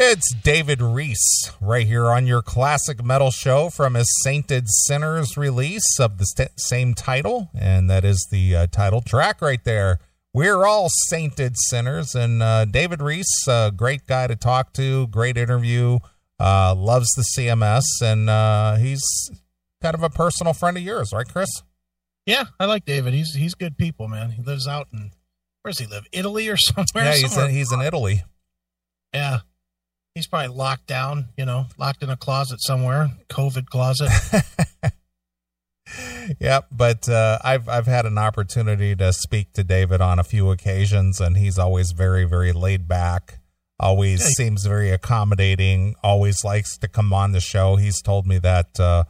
It's David Reece right here on your classic metal show from his Sainted Sinners release of the st- same title, and that is the uh, title track right there. We're all sainted sinners, and uh, David Reece, uh, great guy to talk to, great interview, uh, loves the CMS, and uh, he's kind of a personal friend of yours, right, Chris? Yeah, I like David. He's he's good people, man. He lives out in where does he live? Italy or somewhere? Yeah, he's somewhere. in, he's in Italy. Yeah, he's probably locked down. You know, locked in a closet somewhere, COVID closet. Yep, but uh, I've I've had an opportunity to speak to David on a few occasions, and he's always very very laid back. Always Yeah. seems very accommodating. Always likes to come on the show. He's told me that uh,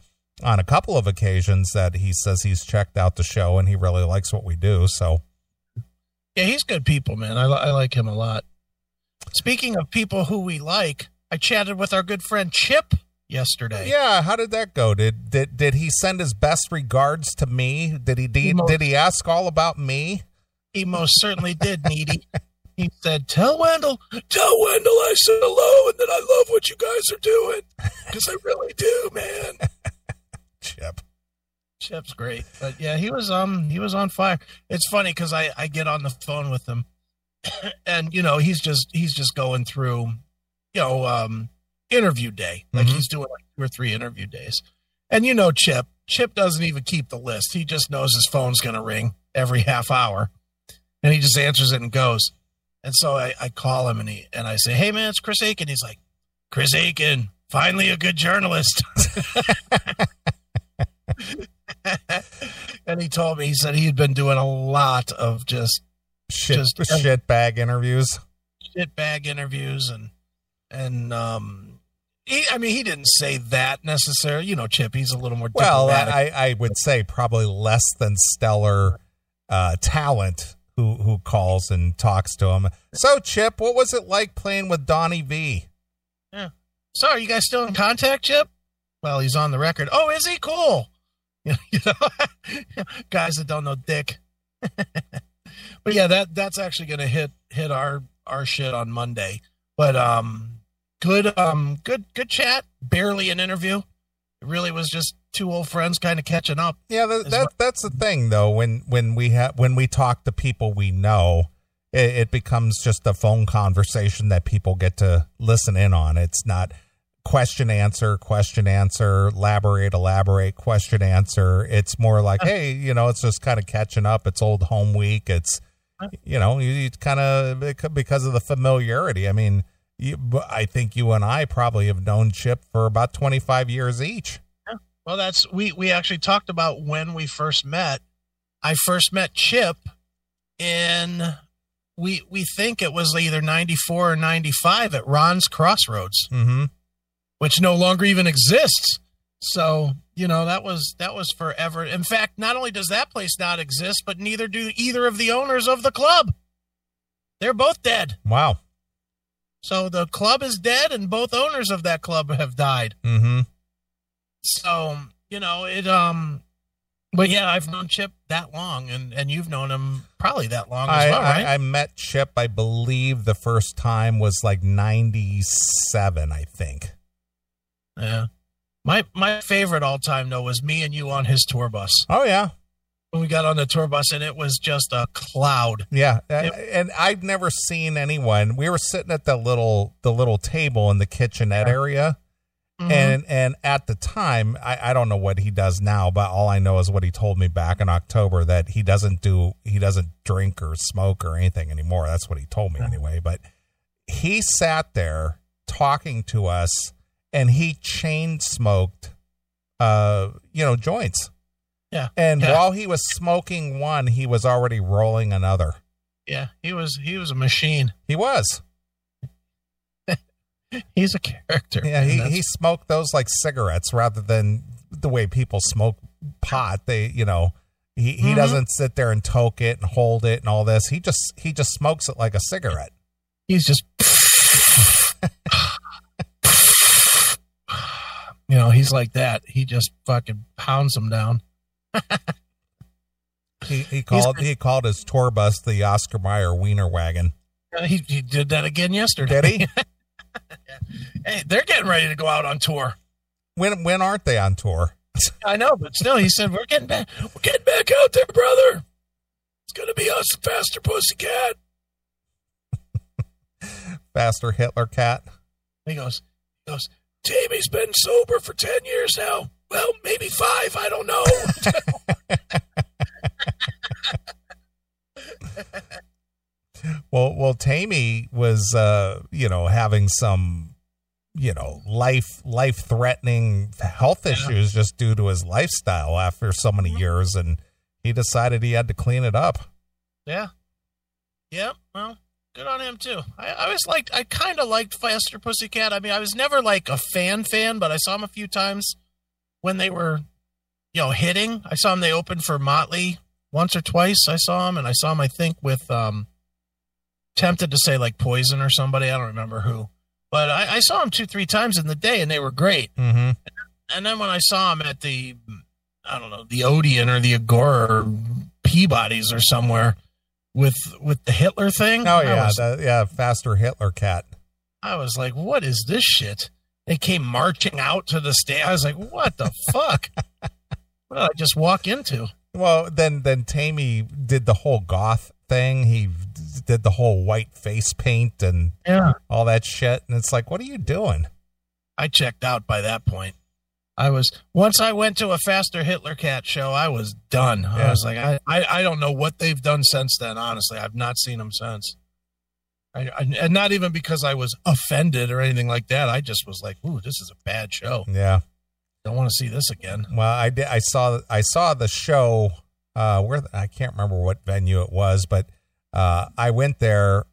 on a couple of occasions that he says he's checked out the show and he really likes what we do. So yeah, he's good people, man. I, I like him a lot. Speaking of people who we like, I chatted with our good friend Chip yesterday. yeah, how did that go? Did did did he send his best regards to me? Did he did, Most- did he ask all about me? He most certainly did, Needy. He said, "Tell Wendell, tell Wendell I said hello, and that I love what you guys are doing because I really do, man." Chip. Chip's great, but yeah, he was um he was on fire. It's funny because I I get on the phone with him, and you know he's just he's just going through, you know, um interview day like Mhm. he's doing like two or three interview days, and you know Chip Chip doesn't even keep the list. He just knows his phone's gonna ring every half hour, and he just answers it and goes. And so I, I call him and he and I say, "Hey man, it's Chris Akin." He's like, "Chris Akin, finally a good journalist." and he told me he said he'd been doing a lot of just Shit, Just- shit bag interviews. shit bag interviews and and um he I mean he didn't say that necessarily. You know, Chip, he's a little more Well. I, I would say probably less than stellar uh, talent who who calls and talks to him. So, Chip, what was it like playing with Donnie Vie? Yeah. So are you guys still in contact, Chip? Well, he's on the record. Oh, is he cool? You know, guys that don't know Dick. but yeah, that that's actually gonna hit hit our our shit on Monday. But um good um good good chat. Barely an interview. It really was just two old friends kind of catching up. Yeah, that, that that's the thing though. When when we have when we talk to people we know, it, it becomes just a phone conversation that people get to listen in on. It's not question answer question answer elaborate elaborate question answer it's more like hey you know it's just kind of catching up it's old home week it's you know you, you kind of because of the familiarity i mean you, i think you and i probably have known chip for about 25 years each Yeah. Well, that's we we actually talked about when we first met. I first met Chip in we we think it was either 94 or 95 at Ron's Crossroads, mm-hmm which no longer even exists. So, you know, that was that was forever. In fact, not only does that place not exist, but neither do either of the owners of the club. They're both dead. wow So the club is dead and both owners of that club have died. mm-hmm So, you know, it um but yeah, I've known Chip that long and and you've known him probably that long as I, well, right? I, I met Chip, I believe the first time was like 97, I think. yeah. My my favorite all time though was me and you on his tour bus. Oh, yeah. When we got on the tour bus and it was just a cloud. Yeah. Yep. And I've never seen anyone. We were sitting at the little the little table in the kitchenette area. Mhm. And and at the time, I, I don't know what he does now, but all I know is what he told me back in October that he doesn't do he doesn't drink or smoke or anything anymore. That's what he told me anyway. But he sat there talking to us and he chain smoked uh you know joints. Yeah. And Yeah. while he was smoking one, he was already rolling another. yeah, he was he was a machine. He was. He's a character. Yeah, he, he smoked those like cigarettes rather than the way people smoke pot. They, you know, he, he Mhm. doesn't sit there and toke it and hold it and all this. He just he just smokes it like a cigarette. he's just you know, he's like that. He just fucking pounds them down. He he called he called his tour bus the Oscar Mayer Wiener wagon. Uh, He, he did that again yesterday. Did he? Hey, they're getting ready to go out on tour. When when aren't they on tour? I know, but still, he said we're getting back. We're getting back out there, brother. It's gonna be us, and faster pussycat. Faster Hitler Cat. He goes, he goes. Taime's been sober for ten years now. Well, maybe five. I don't know. Well, well, Taime was, uh, you know, having some, you know, life life threatening health Yeah. issues just due to his lifestyle after so many years, and he decided he had to clean it up. yeah, yeah. Well, good on him too. I, I was like, I kind of liked Faster Pussycat. I mean, I was never like a fan fan, but I saw him a few times when they were, you know, hitting. I saw him. They opened for Motley once or twice. I saw him, and I saw him. I think with um, tempted to say like Poison or somebody. I don't remember who, but I, I saw him two three times in the day, and they were great. Mm-hmm. And then when I saw him at the, I don't know, the Odeon or the Agora or Peabody's or somewhere with with the Hitler thing. Oh yeah, was, the, yeah, Faster Hitler Cat. I was like, what is this shit? They came marching out to the stage. I was like, what the fuck? What did I just walk into? Well, then then Taime did the whole goth thing. He did the whole white face paint and Yeah. all that shit, and it's like, what are you doing? I checked out by that point. I was once I went to a faster Hitler cat show, I was done. I was like, I, I, I don't know what they've done since then. Honestly, I've not seen them since. I, I, and not even because I was offended or anything like that. I just was like, "Ooh, this is a bad show. Yeah. Don't want to see this again." Well, I did. I saw. I saw the show. Uh, where I can't remember what venue it was, but uh, I went there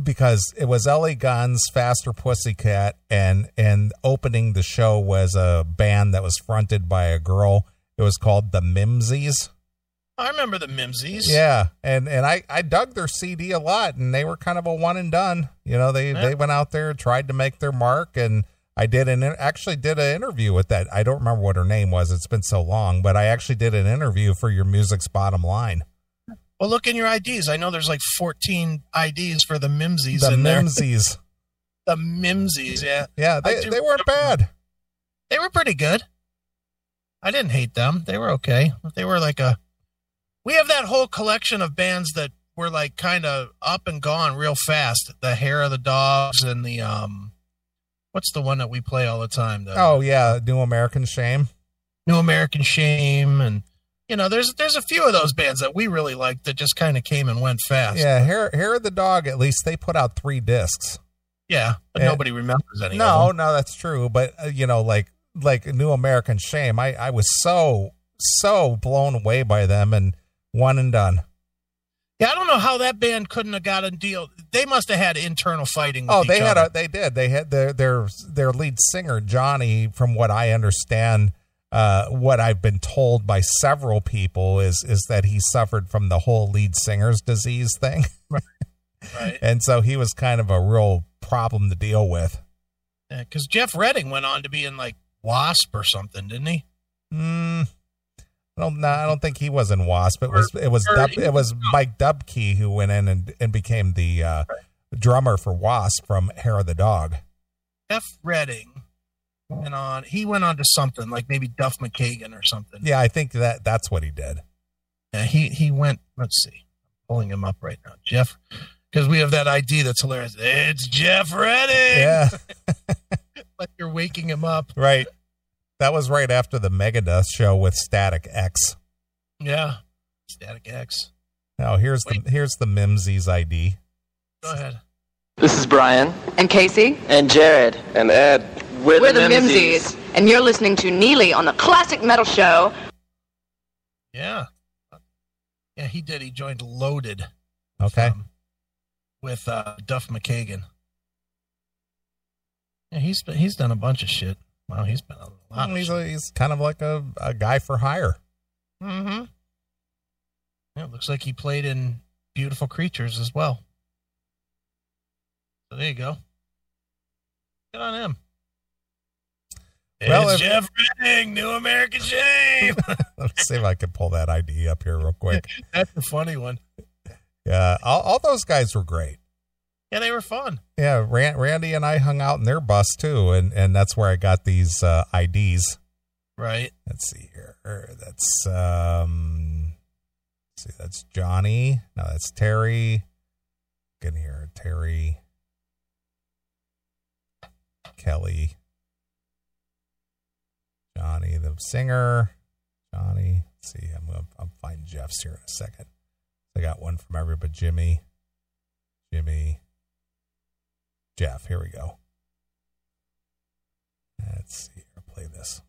because it was Ellie Gunn's Faster Pussycat, and and opening the show was a band that was fronted by a girl. It was called the Mimsies. I remember the Mimsies. Yeah, and and I I dug their CD a lot, and they were kind of a one and done. You know, they Yeah. they went out there tried to make their mark, and I did an actually did an interview with that. I don't remember what her name was. It's been so long, but I actually did an interview for your music's bottom line. Well, look in your IDs. I know there's like 14 IDs for the Mimsies the in there. Mimsies. The Mimsies, yeah. Yeah, they do they weren't bad. They were pretty good. I didn't hate them. They were okay. They were like a. We have that whole collection of bands that were like kind of up and gone real fast. The Hair of the Dogs and the um, what's the one that we play all the time? The Oh yeah, New American Shame. New American Shame and you know there's there's a few of those bands that we really liked that just kind of came and went fast. Yeah, Hair Hair of the Dog. At least they put out three discs. yeah, but Yeah. nobody remembers any. No, of them. no, that's true. But uh, you know, like like New American Shame, I I was so so blown away by them and one and done. yeah, I don't know how that band couldn't have got a deal. They must have had internal fighting. With Oh, they had other. a they did. They had their their their lead singer Johnny from what I understand uh what I've been told by several people is is that he suffered from the whole lead singer's disease thing. right. And so he was kind of a real problem to deal with. because Jeff Redding went on to be in like Wasp or something, didn't he? Mm, I don't. No, I don't think he was in Wasp. It was. It was. Dub, it was Mike Dupke who went in and, and became the uh, drummer for Wasp from Hair of the Dog. Jeff Redding went on. He went on to something like maybe Duff McKagan or something. Yeah, I think that that's what he did. Yeah, he he went. Let's see, I'm pulling him up right now, Jeff, because we have that ID that's hilarious. It's Jeff Redding. Yeah, like you're waking him up. right. That was right after the Megadeth show with Static X. Yeah, Static X. Now here's the here's the Mimsy's ID. Go ahead. This is Brian And Casey, and Jared And Ed. We're, we're the Mimsies. Mimsies, and you're listening to Neely on the Classic Metal Show. Yeah, yeah, he did. He joined Loaded. Okay. um, with uh, Duff McKagan. Yeah, he's been, he's done a bunch of shit. Wow, he's been a lot. Well, Of he's, a, he's kind of like a, a guy for hire. Mm-hmm. Yeah, it looks like he played in Beautiful Creatures as well. So there you go. Good on him. Well, it's if- Jeff Redding, New American Shame. Let's see if I can pull that ID up here real quick. That's a funny one. Yeah, all, all those guys were great. Yeah, they were fun. Yeah, Ran- Randy and I hung out in their bus too, and and that's where I got these uh, IDs. Right. Let's see here. That's um, see, that's Johnny. No, that's Terry. Get in here, Terry. Kelly. Johnny, the singer. Johnny. Let's see, I'm gonna I'm find Jeff's here in a second. I got one from every but Jimmy. Jimmy. Jeff. Here we go. Let's see. I'll play this.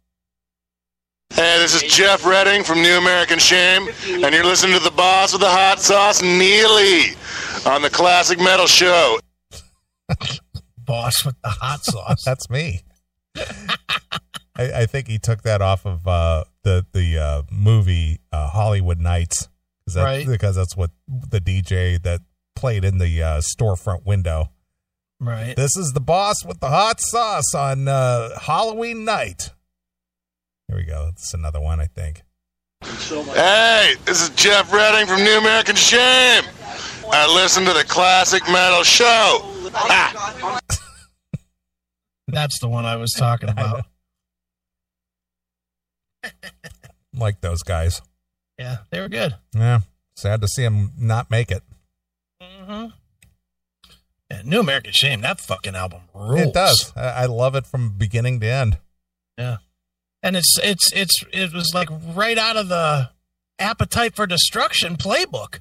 Hey, this is Jeff Redding from New American Shame, and you're listening to the boss with the hot sauce, Neely, on the Classic Metal Show. Boss with the hot sauce. That's me. I, I think he took that off of uh, the the uh, movie uh, Hollywood Knights, that, Right. Because that's what the DJ that played in the uh, storefront window. right. This is the boss with the hot sauce on uh, Halloween night. Here we go. It's another one, I think. Hey, this is Jeff Redding from New American Shame. I listen to the Classic Metal Show. Ah. That's the one I was talking about. Like those guys. Yeah, they were good. Yeah. Sad to see him not make it. Mm-hmm. Yeah, New American Shame. That fucking album rules. It does. I, I love it from beginning to end. Yeah, and it's it's it's it was like right out of the Appetite for Destruction playbook.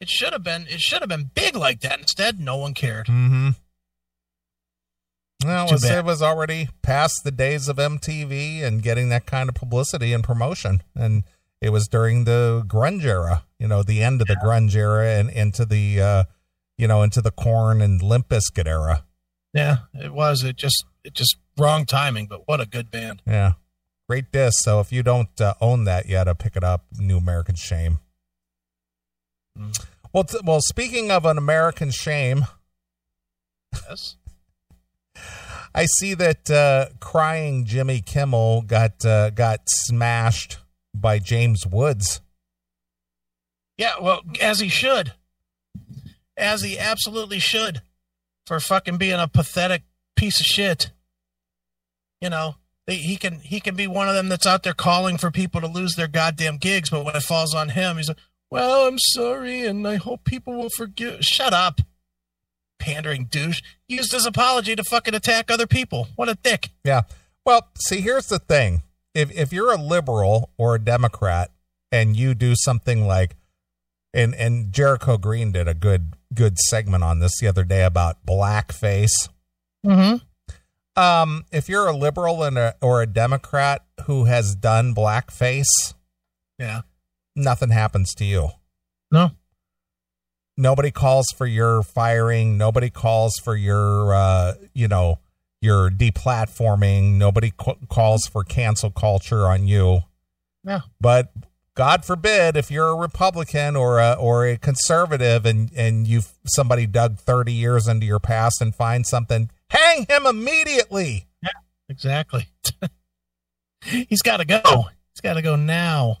It should have been it should have been big like that. Instead, no one cared. Mm-hmm. Well, it Too it was already past the days of MTV and getting that kind of publicity and promotion. And it was during the grunge era, you know, the end of the grunge era and into the, uh, you know, into the Korn and Limp Bizkit era. Yeah, it was. It just it just wrong timing. But what a good band. Yeah. Great disc. So if you don't uh, own that yet, uh, pick it up. New American Shame. Mm. Well, t- well, speaking of an American shame, Yes. I see that uh, crying Jimmy Kimmel got uh, got smashed by James Woods. Yeah, well, as he should. As he absolutely should. For fucking being a pathetic piece of shit. You know, he can he can be one of them that's out there calling for people to lose their goddamn gigs, but when it falls on him, he's like, "Well, I'm sorry, and I hope people will forgive." Shut up, pandering douche. Used his apology to fucking attack other people. What a dick. Yeah. Well, see, here's the thing: if if you're a liberal or a Democrat and you do something like, and and Jericho Green did a good good segment on this the other day about blackface. Mm-hmm. Um, if you're a liberal and a, or a Democrat who has done blackface, Yeah. nothing happens to you. No. Nobody calls for your firing nobody calls for your uh you know your deplatforming nobody calls for cancel culture on you Yeah. but god forbid if you're a republican or a or a conservative and and you somebody dug 30 years into your past and find something hang him immediately Yeah, Exactly. He's got to go. He's got to go now.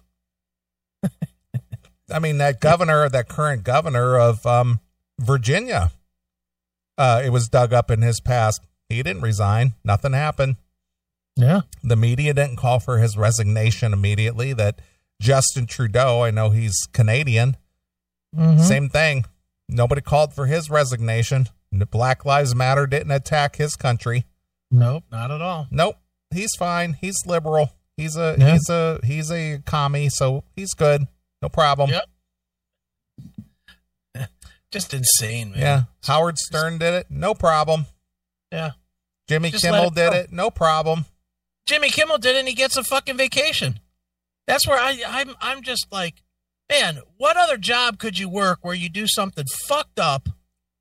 I mean that governor that current governor of um virginia uh it was dug up in his past. He didn't resign. Nothing happened. Yeah. the media didn't call for his resignation immediately that justin trudeau i know he's canadian. Mhm. same thing. Nobody called for his resignation. Black lives matter didn't attack his country. Nope, not at all. nope. He's fine. He's liberal. He's a Yeah. he's a he's a commie so he's good no problem Yep. Just insane, man. yeah howard stern did it no problem Yeah. jimmy Just kimmel did it no problem Jimmy Kimmel did it and he gets a fucking vacation. That's where I I'm I'm just like, man, what other job could you work where you do something fucked up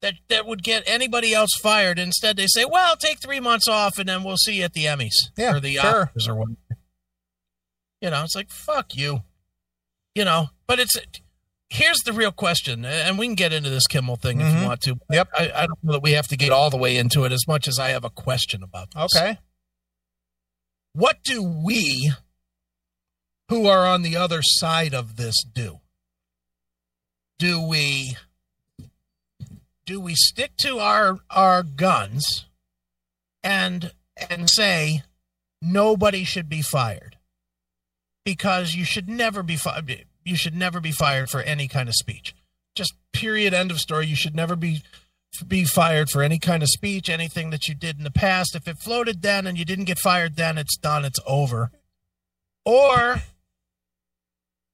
that that would get anybody else fired? Instead they say, Well, take three months off and then we'll see you at the Emmys. Yeah, or the sure. Oscars or what. You know, it's like fuck you. You know, but it's here's the real question, and we can get into this Kimmel thing if Mhm. you want to. Yep. I, I don't know that we have to get all the way into it as much as I have a question about this. okay What do we who are on the other side of this do? Do we do we stick to our our guns and and say nobody should be fired because you should never be fired you should never be fired for any kind of speech. Just period end of story. You should never be be fired for any kind of speech anything that you did in the past. If it floated then and you didn't get fired then it's done. It's over. Or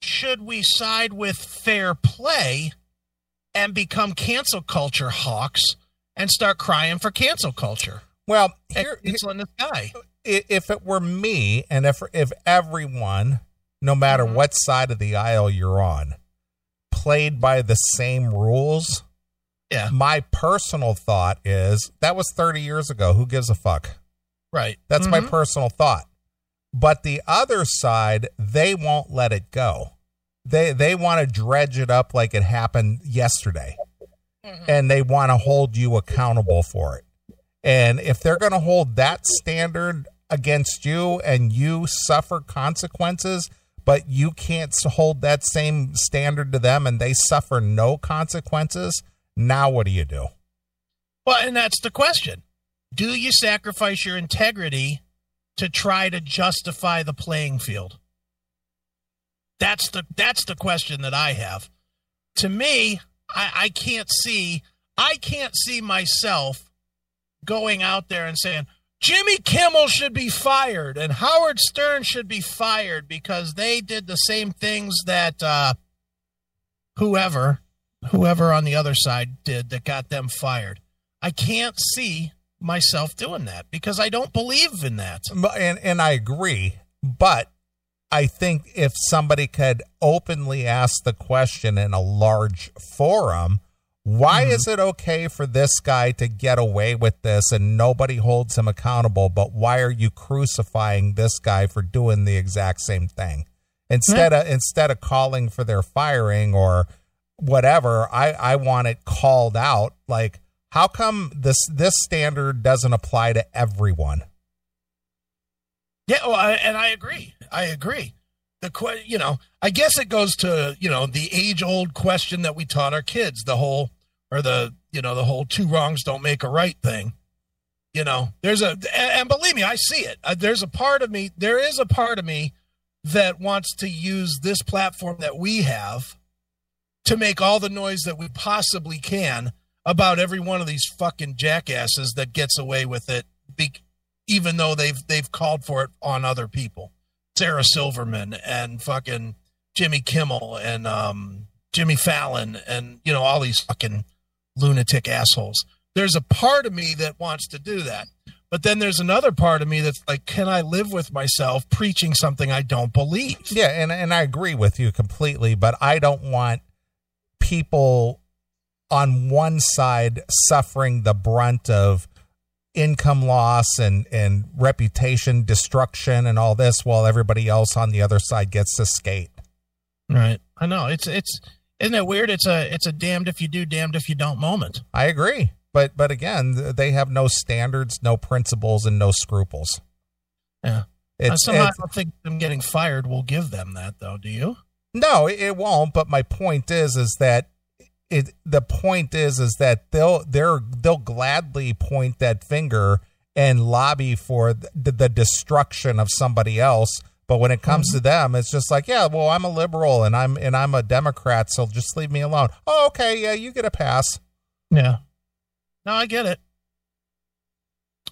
should we side with fair play and become cancel culture hawks and start crying for cancel culture? Well, here, canceling this guy if it were me and if if everyone no matter Mm-hmm. what side of the aisle you're on played by the same rules? Yeah. My personal thought is that was 30 years ago who gives a fuck? Right. That's my Mhm. personal thought. But the other side they won't let it go. They they want to dredge it up like it happened yesterday. And they want to hold you accountable for it. And if they're going to hold that standard against you and you suffer consequences, but you can't hold that same standard to them and they suffer no consequences, now what do you do? Well, and that's the question. Do you sacrifice your integrity to try to justify the playing field? That's the that's the question that I have. To me, I, I can't see I can't see myself going out there and saying Jimmy Kimmel should be fired and Howard Stern should be fired because they did the same things that uh, whoever whoever on the other side did that got them fired. I can't see myself doing that because I don't believe in that. And and I agree, but I think if somebody could openly ask the question in a large forum, why mm-hmm. is it okay for this guy to get away with this and nobody holds him accountable, but why are you crucifying this guy for doing the exact same thing? Instead of instead of calling for their firing or whatever, I I want it called out like how come this this standard doesn't apply to everyone? Yeah, well, I, and I agree. I agree. The que- you know, I guess it goes to you know the age old question that we taught our kids, the whole or the you know the whole two wrongs don't make a right thing. You know, there's a and, believe me, I see it. Uh, there's a part of me. There is a part of me that wants to use this platform that we have to make all the noise that we possibly can about every one of these fucking jackasses that gets away with it be, even though they've they've called for it on other people. Sarah Silverman and fucking Jimmy Kimmel and um, Jimmy Fallon and you know all these fucking lunatic assholes. There's a part of me that wants to do that. But then there's another part of me that's like, can I live with myself preaching something I don't believe? Yeah, and and I agree with you completely, but I don't want people on one side suffering the brunt of income loss and and reputation destruction and all this while everybody else on the other side gets to skate. Right. I know. It's it's isn't it weird? It's a it's a damned if you do, damned if you don't moment. I agree. But but again, they have no standards, no principles and no scruples. Yeah. It's, somehow it's- I don't think them getting fired will give them that though, do you? No, it, it won't. But my point is, is that it. The point is, is that they'll they're they'll gladly point that finger and lobby for the, the destruction of somebody else. But when it comes to mm-hmm. them, it's just like, yeah, well, I'm a liberal and I'm and I'm a Democrat, so just leave me alone. Oh, okay, yeah, you get a pass. Yeah. No, I get it.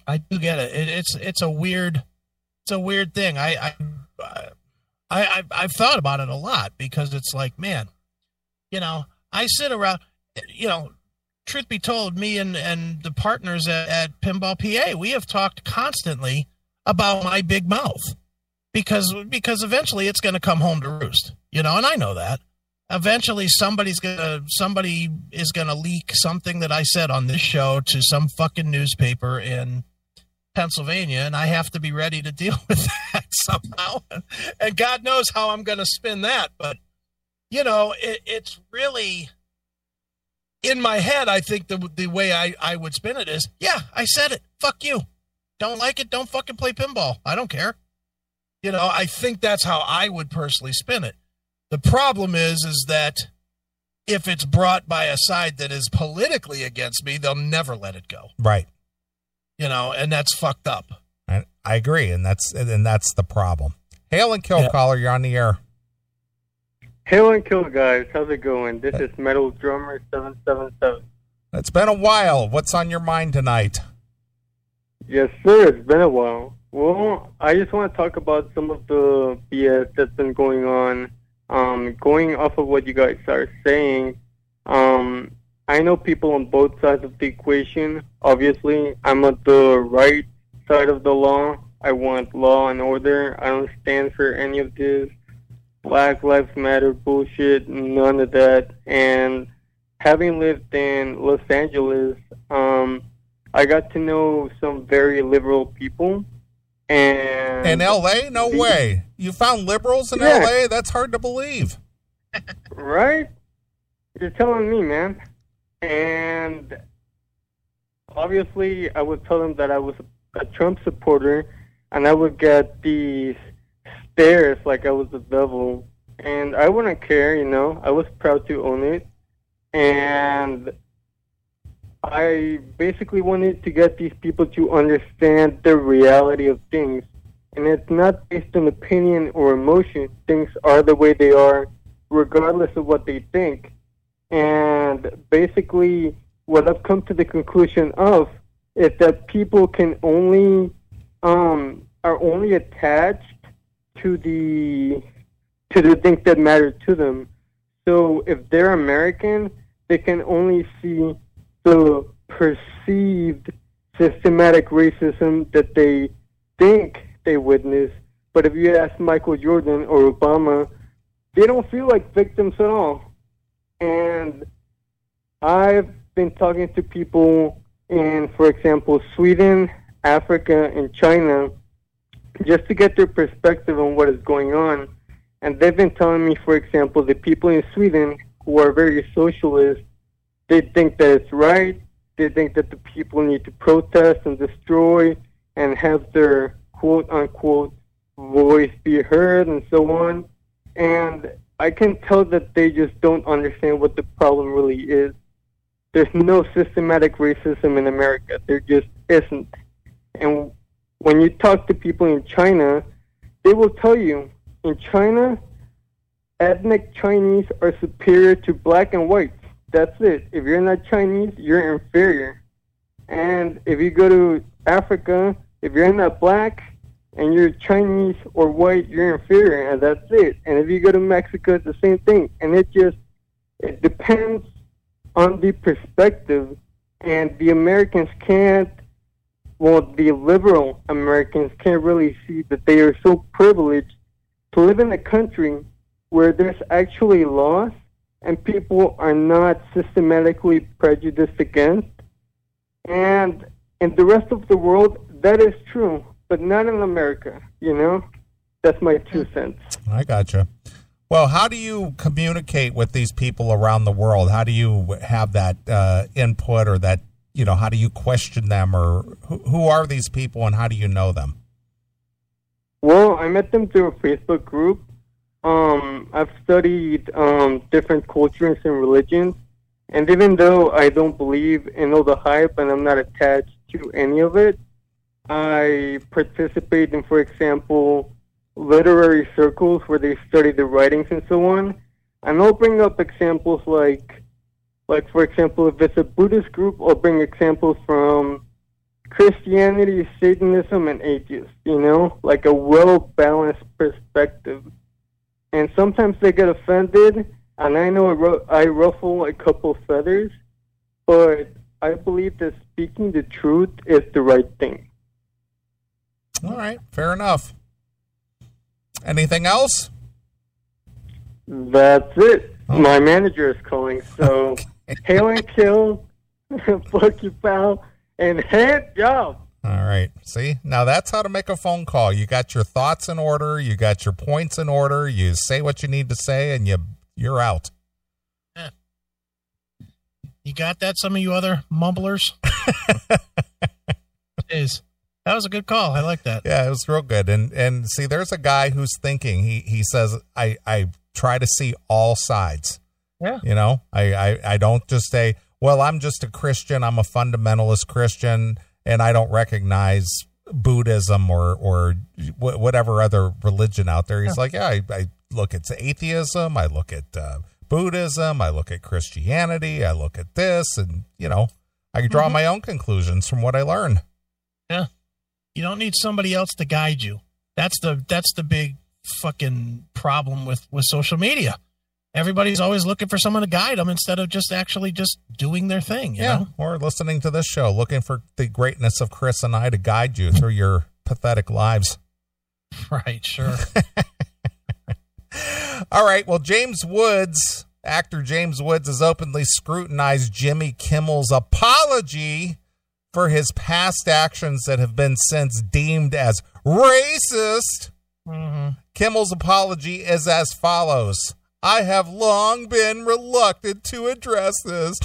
I do get it. it it's it's a weird it's a weird thing. I I I I've, I've thought about it a lot because it's like, man, you know, I sit around, you know, truth be told, me and and the partners at, at Pinball PA, we have talked constantly about my big mouth because because eventually it's going to come home to roost, you know, and I know that eventually somebody's gonna somebody is gonna leak something that I said on this show to some fucking newspaper in Pennsylvania, and I have to be ready to deal with that somehow. And God knows how I'm gonna spin that, but you know, it, it's really in my head. I think the the way I I would spin it is, yeah, I said it. Fuck you. Don't like it? Don't fucking play pinball. I don't care. You know, I think that's how I would personally spin it. The problem is, is that if it's brought by a side that is politically against me, they'll never let it go. Right. You know, and that's fucked up. I, I agree, and that's and that's the problem. Hail and kill Yeah. caller, you're on the air. Hail and kill, guys. How's it going? This is Metal Drummer 777. It's been a while. What's on your mind tonight? Yes, sir. It's been a while. Well, I just want to talk about some of the BS that's been going on. Um, going off of what you guys are saying, um, I know people on both sides of the equation. Obviously, I'm on the right side of the law. I want law and order. I don't stand for any of this Black Lives Matter bullshit, none of that. And having lived in Los Angeles, um, I got to know some very liberal people. And In L.A.? No the- way. You found liberals in Yeah. L.A.? That's hard to believe. Right? You're telling me, man. And obviously, I would tell them that I was a Trump supporter, and I would get these stares like I was the devil. And I wouldn't care, you know. I was proud to own it. And I basically wanted to get these people to understand the reality of things. And it's not based on opinion or emotion. Things are the way they are, regardless of what they think. And basically, what I've come to the conclusion of is that people can only um, are only attached to the to the things that matter to them. So if they're American, they can only see the perceived systematic racism that they think they witness. But if you ask Michael Jordan or Obama, they don't feel like victims at all. And I've been talking to people in, for example, Sweden, Africa, and China just to get their perspective on what is going on. And they've been telling me, for example, the people in Sweden who are very socialist, they think that it's right. They think that the people need to protest and destroy and have their quote unquote voice be heard and so on. And I can tell that they just don't understand what the problem really is. There's no systematic racism in America. There just isn't. And when you talk to people in China, they will tell you in China, ethnic Chinese are superior to black and whites. That's it. If you're not Chinese, you're inferior. And if you go to Africa, if you're not black and you're Chinese or white, you're inferior, and that's it. And if you go to Mexico, it's the same thing. And it just it depends on the perspective, and the Americans can't. Well, the liberal Americans can't really see that they are so privileged to live in a country where there's actually laws and people are not systematically prejudiced against. And in the rest of the world, that is true, but not in America, you know? That's my two cents. I gotcha. Well, how do you communicate with these people around the world? How do you have that uh, input or that, you know, how do you question them or who, who are these people and how do you know them? Well, I met them through a Facebook group. Um, I've studied um, different cultures and religions, and even though I don't believe in all the hype and I'm not attached to any of it, I participate in, for example, literary circles where they study the writings and so on. And I'll bring up examples like, like for example, if it's a Buddhist group, I'll bring examples from Christianity, Satanism, and atheists. You know, like a well balanced perspective. And sometimes they get offended, and I know I, ru- I ruffle a couple feathers, but I believe that speaking the truth is the right thing. All right, fair enough. Anything else? That's it. Oh. My manager is calling, so hail and kill, fuck you, pal, and head job. All right. See, now that's how to make a phone call. You got your thoughts in order, you got your points in order, you say what you need to say, and you you're out. You got that? Some of you other mumblers. Jeez, that was a good call. I like that. Yeah, it was real good. And and see, there's a guy who's thinking. He he says, I I try to see all sides. Yeah. You know, I, I, I don't just say, well, I'm just a Christian. I'm a fundamentalist Christian and I don't recognize Buddhism or, or wh- whatever other religion out there. He's like, yeah, I, I look at atheism. I look at uh, Buddhism. I look at Christianity. I look at this and, you know, I can draw my own conclusions from what I learn. Yeah. You don't need somebody else to guide you. That's the that's the big fucking problem with with social media. Everybody's always looking for someone to guide them instead of just actually just doing their thing. You yeah. know? Or listening to this show, looking for the greatness of Chris and I to guide you through your pathetic lives. Right. Sure. All right. Well, James Woods, actor James Woods, has openly scrutinized Jimmy Kimmel's apology for his past actions that have been since deemed as racist. hmm Kimmel's apology is as follows. I have long been reluctant to address this,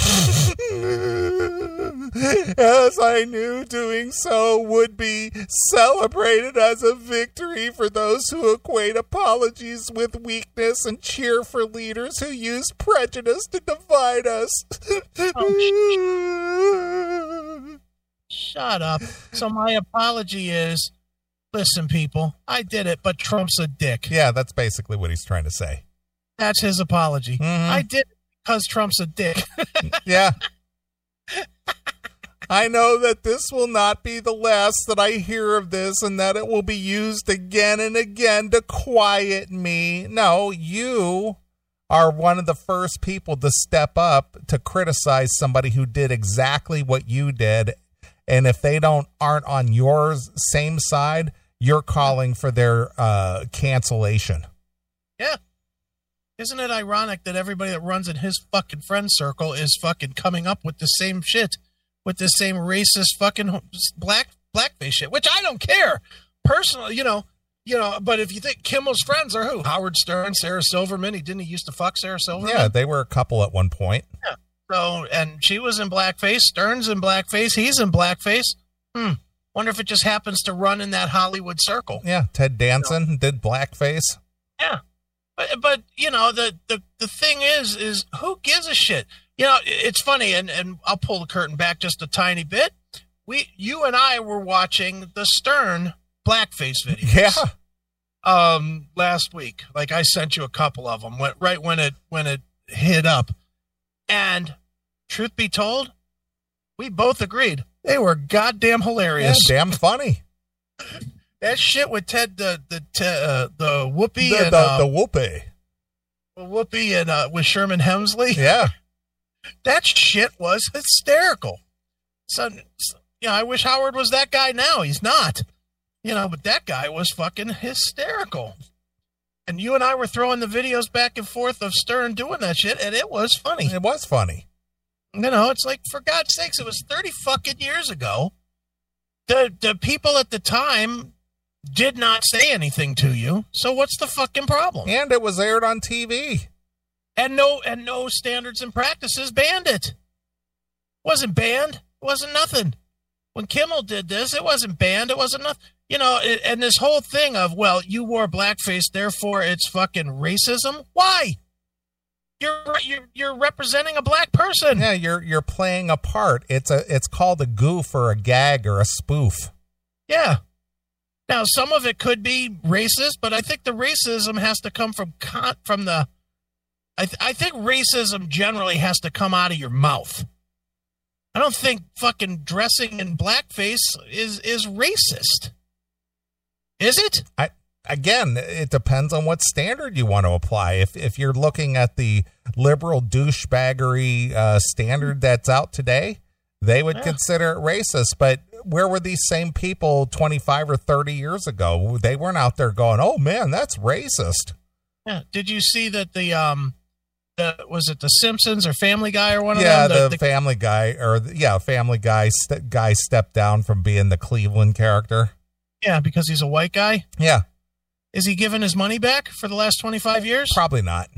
as I knew doing so would be celebrated as a victory for those who equate apologies with weakness and cheer for leaders who use prejudice to divide us. Oh, Shut up. So my apology is, listen, people, I did it, but Trump's a dick. yeah, that's basically what he's trying to say. That's his apology. Mhm. I did because Trump's a dick. Yeah. I know that this will not be the last that I hear of this and that it will be used again and again to quiet me. No, you are one of the first people to step up to criticize somebody who did exactly what you did. And if they don't aren't on your same side, you're calling for their uh, cancellation. Isn't it ironic that everybody that runs in his fucking friend circle is fucking coming up with the same shit, with the same racist fucking black blackface shit, which I don't care personally, you know, you know. But if you think Kimmel's friends are who? Howard Stern, Sarah Silverman. He didn't he used to fuck Sarah Silverman. Yeah, they were a couple at one point. Yeah. So and she was in blackface. Stern's in blackface. He's in blackface. Hmm. Wonder if it just happens to run in that Hollywood circle. Yeah, Ted Danson did blackface. Yeah. But but you know, the, the the thing is is who gives a shit? You know, it's funny and, and I'll pull the curtain back just a tiny bit. We you and I were watching the Stern blackface videos. Yeah. Um last week. Like I sent you a couple of them went right when it when it hit up. And truth be told, we both agreed they were goddamn Yeah, hilarious. damn funny. That shit with Ted the the uh, the Whoopi The, and the, uh, the whoopee. Whoopi and uh, with Sherman Hemsley. Yeah. That shit was hysterical. So, so, you know, I wish Howard was that guy now. He's not. You know, but that guy was fucking hysterical. And you and I were throwing the videos back and forth of Stern doing that shit, and it was funny. It was funny. You know, it's like for God's sakes, it was thirty fucking years ago. The the people at the time did not say anything to you. So what's the fucking problem? And it was aired on TV. and no and no standards and practices banned it. Wasn't banned. It wasn't nothing. When Kimmel did this, it wasn't banned. It wasn't nothing. You know, it, and this whole thing of well, you wore blackface, therefore it's fucking racism. Why? You're you're you're representing a black person. Yeah, you're you're playing a part. It's a it's called a goof or a gag or a spoof. Yeah. Now, some of it could be racist, but I think the racism has to come from con- from the. I, th- I think racism generally has to come out of your mouth. I don't think fucking dressing in blackface is is racist. Is it? I again, it depends on what standard you want to apply. If if you're looking at the liberal douchebaggery uh, standard that's out today, they would Yeah. consider it racist. But where were these same people 25 or 30 years ago? They weren't out there going, "Oh man, that's racist." Yeah. Did you see that the um, the was it the Simpsons or Family Guy or one yeah, of them? Yeah, the, Family Guy or yeah, Family Guy st- guy stepped down from being the Cleveland character. yeah, because he's a white guy. Yeah, Is he giving his money back for the last twenty five years? probably not.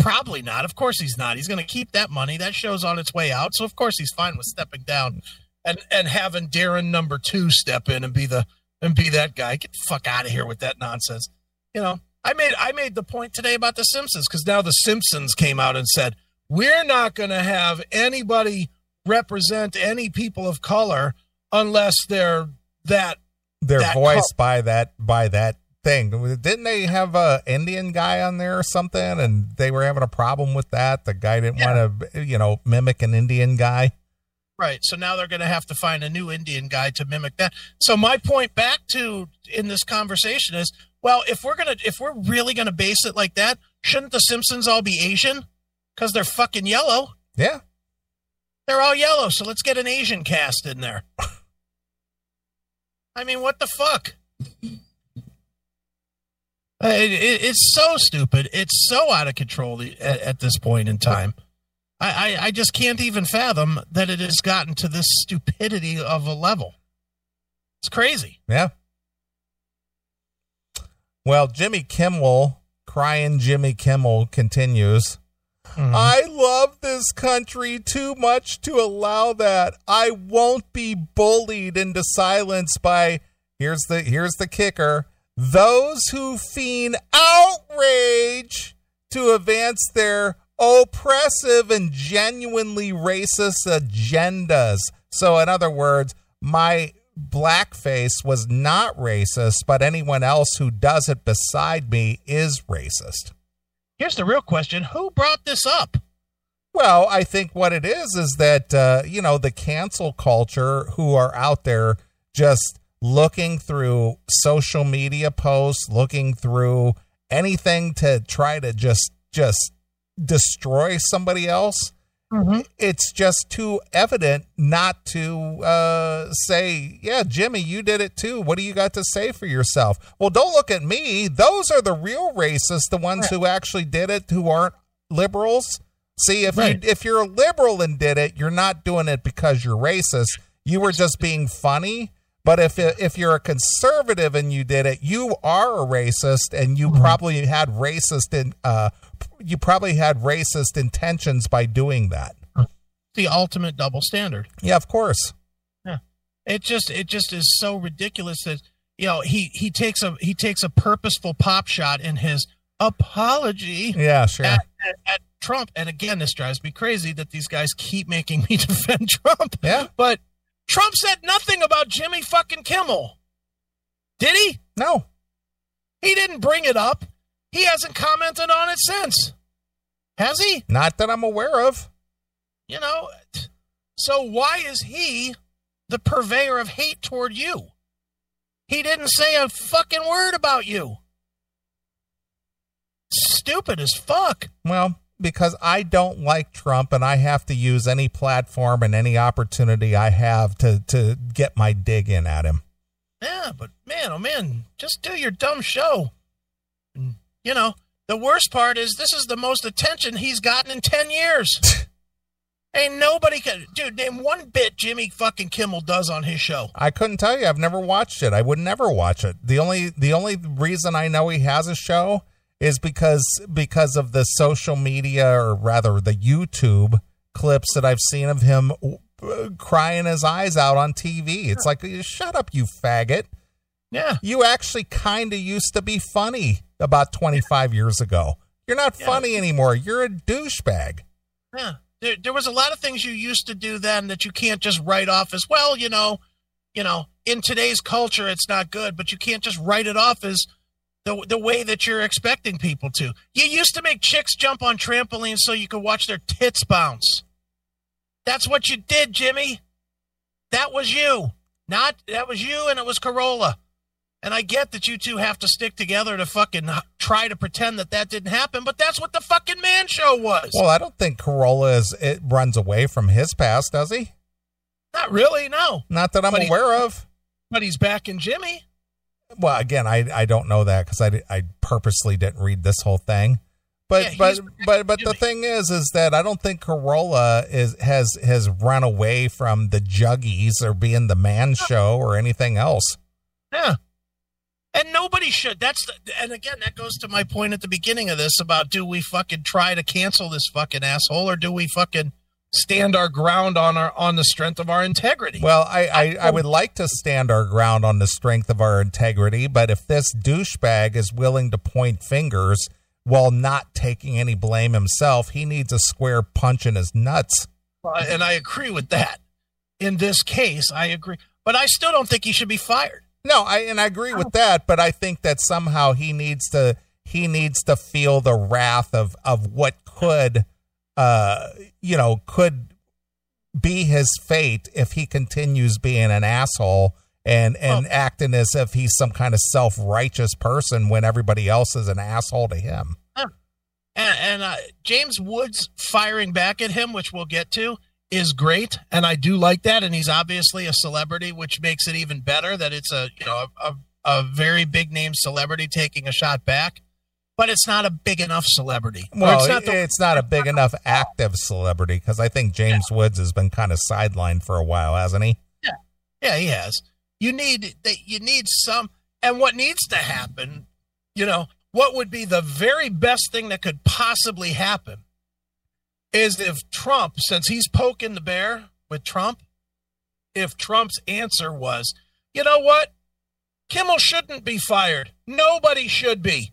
Probably not. Of course he's not. He's going to keep that money. That show's on its way out, so of course he's fine with stepping down and and having Darrin number two step in and be the and be that guy. Get the fuck out of here with that nonsense. You know, I made I made the point today about the Simpsons because now the Simpsons came out and said we're not going to have anybody represent any people of color unless they're that They're That voiced by that by that thing. Didn't they have a Indian guy on there or something? And they were having a problem with that. The guy didn't Yeah. want to, you know, mimic an Indian guy. Right. So now they're going to have to find a new Indian guy to mimic that. So my point back to in this conversation is, well, if we're going to if we're really going to base it like that, shouldn't the Simpsons all be Asian? Cuz they're fucking yellow. Yeah. They're all yellow, so let's get an Asian cast in there. I mean, what the fuck? It, it, it's so stupid. It's so out of control at, at this point in time. I, I, I just can't even fathom that it has gotten to this stupidity of a level. It's crazy. Yeah. Well, Jimmy Kimmel, crying Jimmy Kimmel continues. Mm-hmm. I love this country too much to allow that. I won't be bullied into silence by here's the here's the kicker. Those who feign outrage to advance their oppressive and genuinely racist agendas. So in other words, my blackface was not racist, but anyone else who does it beside me is racist. Here's the real question Who brought this up? Well, I think what it is is that uh, you know the cancel culture who are out there just looking through social media posts, looking through anything to try to just just destroy somebody else. It's just too evident not to uh, say, "Yeah, Jimmy, you did it too. What do you got to say for yourself?" Well, don't look at me. Those are the real racists, the ones who actually did it, who aren't liberals. See, if Right. you if you're a liberal and did it, you're not doing it because you're racist. You were just being funny. But if if you're a conservative and you did it, you are a racist, and you probably had racist in uh, you probably had racist intentions by doing that. The ultimate double standard. Yeah, of course. Yeah, it just it just is so ridiculous that you know he he takes a he takes a purposeful pop shot in his apology Yeah, sure. at, at, at Trump. And again, this drives me crazy that these guys keep making me defend Trump. Yeah. But Trump said nothing about Jimmy fucking Kimmel. Did he? No. He didn't bring it up. He hasn't commented on it since. Has he? Not that I'm aware of. You know, so why is he the purveyor of hate toward you? He didn't say a fucking word about you. Stupid as fuck. Well, because I don't like Trump and I have to use any platform and any opportunity I have to to get my dig in at him. Yeah, but man, oh man, just do your dumb show. You know, the worst part is this is the most attention he's gotten in 10 years. Ain't nobody can. Dude, name one bit Jimmy fucking Kimmel does on his show. I couldn't tell you. I've never watched it. I would never watch it. The only the only reason I know he has a show is because because of the social media or rather the YouTube clips that I've seen of him uh, crying his eyes out on TV. It's like shut up you faggot. Yeah. You actually kind of used to be funny about 25 years ago. You're not Yeah. funny anymore. You're a douchebag. Yeah. There, there was a lot of things you used to do then that you can't just write off as well, you know, you know, in today's culture it's not good, but you can't just write it off as the the way that you're expecting people to. You used to make chicks jump on trampolines so you could watch their tits bounce. That's what you did, Jimmy. That was you. Not that was you and it was Carolla. And I get that you two have to stick together to fucking try to pretend that that didn't happen, but that's what the fucking man show was. Well, I don't think Carolla is it runs away from his past, does he? Not really, no. Not that I'm But he- aware of. But he's back in Jimmy. Well, again, I I don't know that because I, I purposely didn't read this whole thing. But Yeah, but but but the thing is, is that I don't think Carolla is has has run away from the Juggies or being the man show or anything else. Yeah. And nobody should. That's the, and again that goes to my point at the beginning of this about do we fucking try to cancel this fucking asshole or do we fucking stand our ground on our on the strength of our integrity. Well, I, I, I would like to stand our ground on the strength of our integrity, but if this douchebag is willing to point fingers while not taking any blame himself, he needs a square punch in his nuts. Uh, and I agree with that. In this case, I agree, but I still don't think he should be fired. No, I and I agree with that, but I think that somehow he needs to he needs to feel the wrath of of what could uh you know could be his fate if he continues being an asshole and and Well- acting as if he's some kind of self-righteous person when everybody else is an asshole to him. And, and uh, James Woods firing back at him, which we'll get to, is great, and I do like that. And he's obviously a celebrity, which makes it even better that it's a you know a, a, a very big name celebrity taking a shot back. But it's not a big enough celebrity. Well, it's not the- it's not a big enough active celebrity because I think James Woods has been kind of sidelined for a while, hasn't he? Yeah, he has. You need that. You need some, and what needs to happen, you know, what would be the very best thing that could possibly happen is if Trump, since he's poking the bear with Trump, if Trump's answer was, you know what, Kimmel shouldn't be fired. Nobody should be.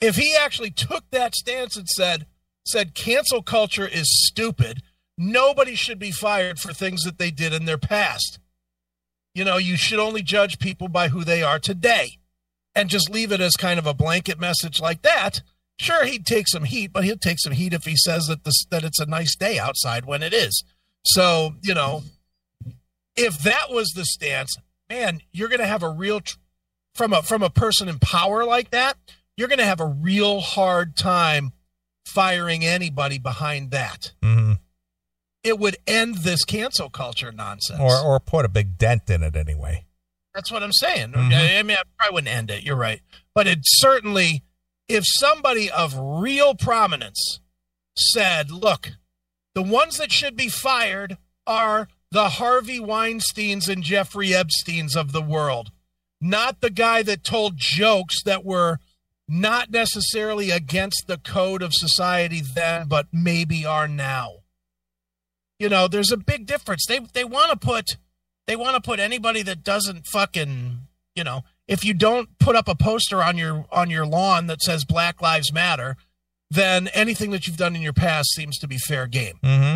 If he actually took that stance and said, said cancel culture is stupid, nobody should be fired for things that they did in their past you know, you should only judge people by who they are today and just leave it as kind of a blanket message like that. Sure, he'd take some heat, but he'll take some heat if he says that this that it's a nice day outside when it is. So, you know, if that was the stance, man, you're going to have a real tr- from a from a person in power like that, you're going to have a real hard time firing anybody behind that. hmm It would end this cancel culture nonsense. Or or put a big dent in it anyway. That's what I'm saying. Mhm. I I mean, I probably wouldn't end it. You're right. But it certainly, if somebody of real prominence said, look, the ones that should be fired are the Harvey Weinsteins and Jeffrey Epsteins of the world, not the guy that told jokes that were not necessarily against the code of society then, but maybe are now. You know, there's a big difference. They they want to put they want to put anybody that doesn't fucking you know if you don't put up a poster on your on your lawn that says black lives matter then anything that you've done in your past seems to be fair game hmm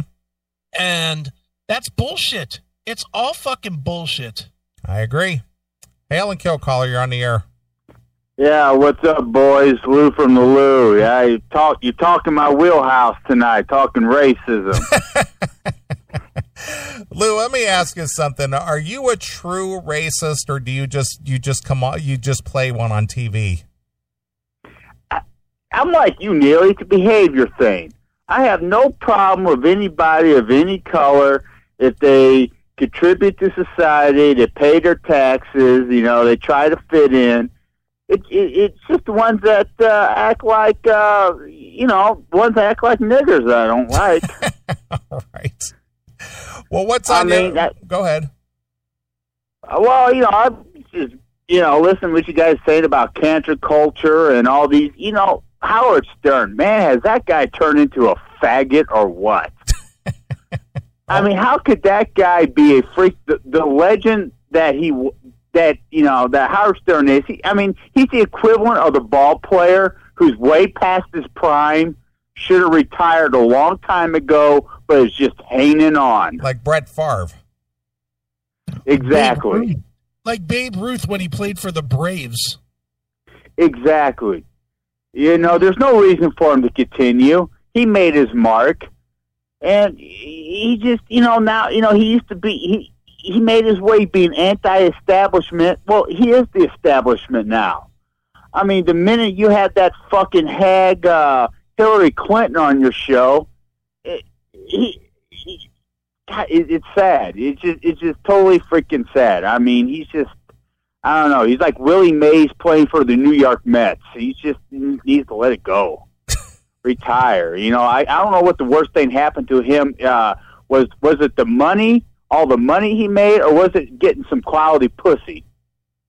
and that's bullshit it's all fucking bullshit I agree. Hail and kill caller, you're on the air. Yeah, what's up, boys? Lou from the Lou. Yeah, you talk. You talking my wheelhouse tonight, talking racism. Lou, let me ask you something. Are you a true racist or do you just you just come on you just play one on TV? I, I'm like you, Neil. It's a behavior thing. I have no problem with anybody of any color if they contribute to society, they pay their taxes, you know, they try to fit in. It, it, it's just the ones that uh, act like, uh, you know, ones that act like niggers that I don't like. All right. Well, what's I on mean, your, Go ahead. Well, you know, I just you know, listen to what you guys saying about cancer culture and all these. You know, Howard Stern, man, has that guy turned into a faggot or what? I mean, how could that guy be a freak? The, the legend that he that you know that Howard Stern is. He, I mean, he's the equivalent of the ball player who's way past his prime, should have retired a long time ago, but is just hanging on. Like Brett Favre. Exactly. Babe like babe ruth when he played for the braves Exactly. You know, there's no reason for him to continue. He made his mark, and he just, you know, now, you know, he used to be he he made his way being anti-establishment. Well, he is the establishment now. I mean, the minute you had that fucking hag uh, Hillary Clinton on your show, it, he, he God, it, it's sad. It's just it's just totally freaking sad. I mean, he's just I don't know. He's like Willie Mays playing for the New York Mets. He's just he needs to let it go, retire. You know, I I don't know what the worst thing happened to him. Uh, was was it the money, all the money he made, or was it getting some quality pussy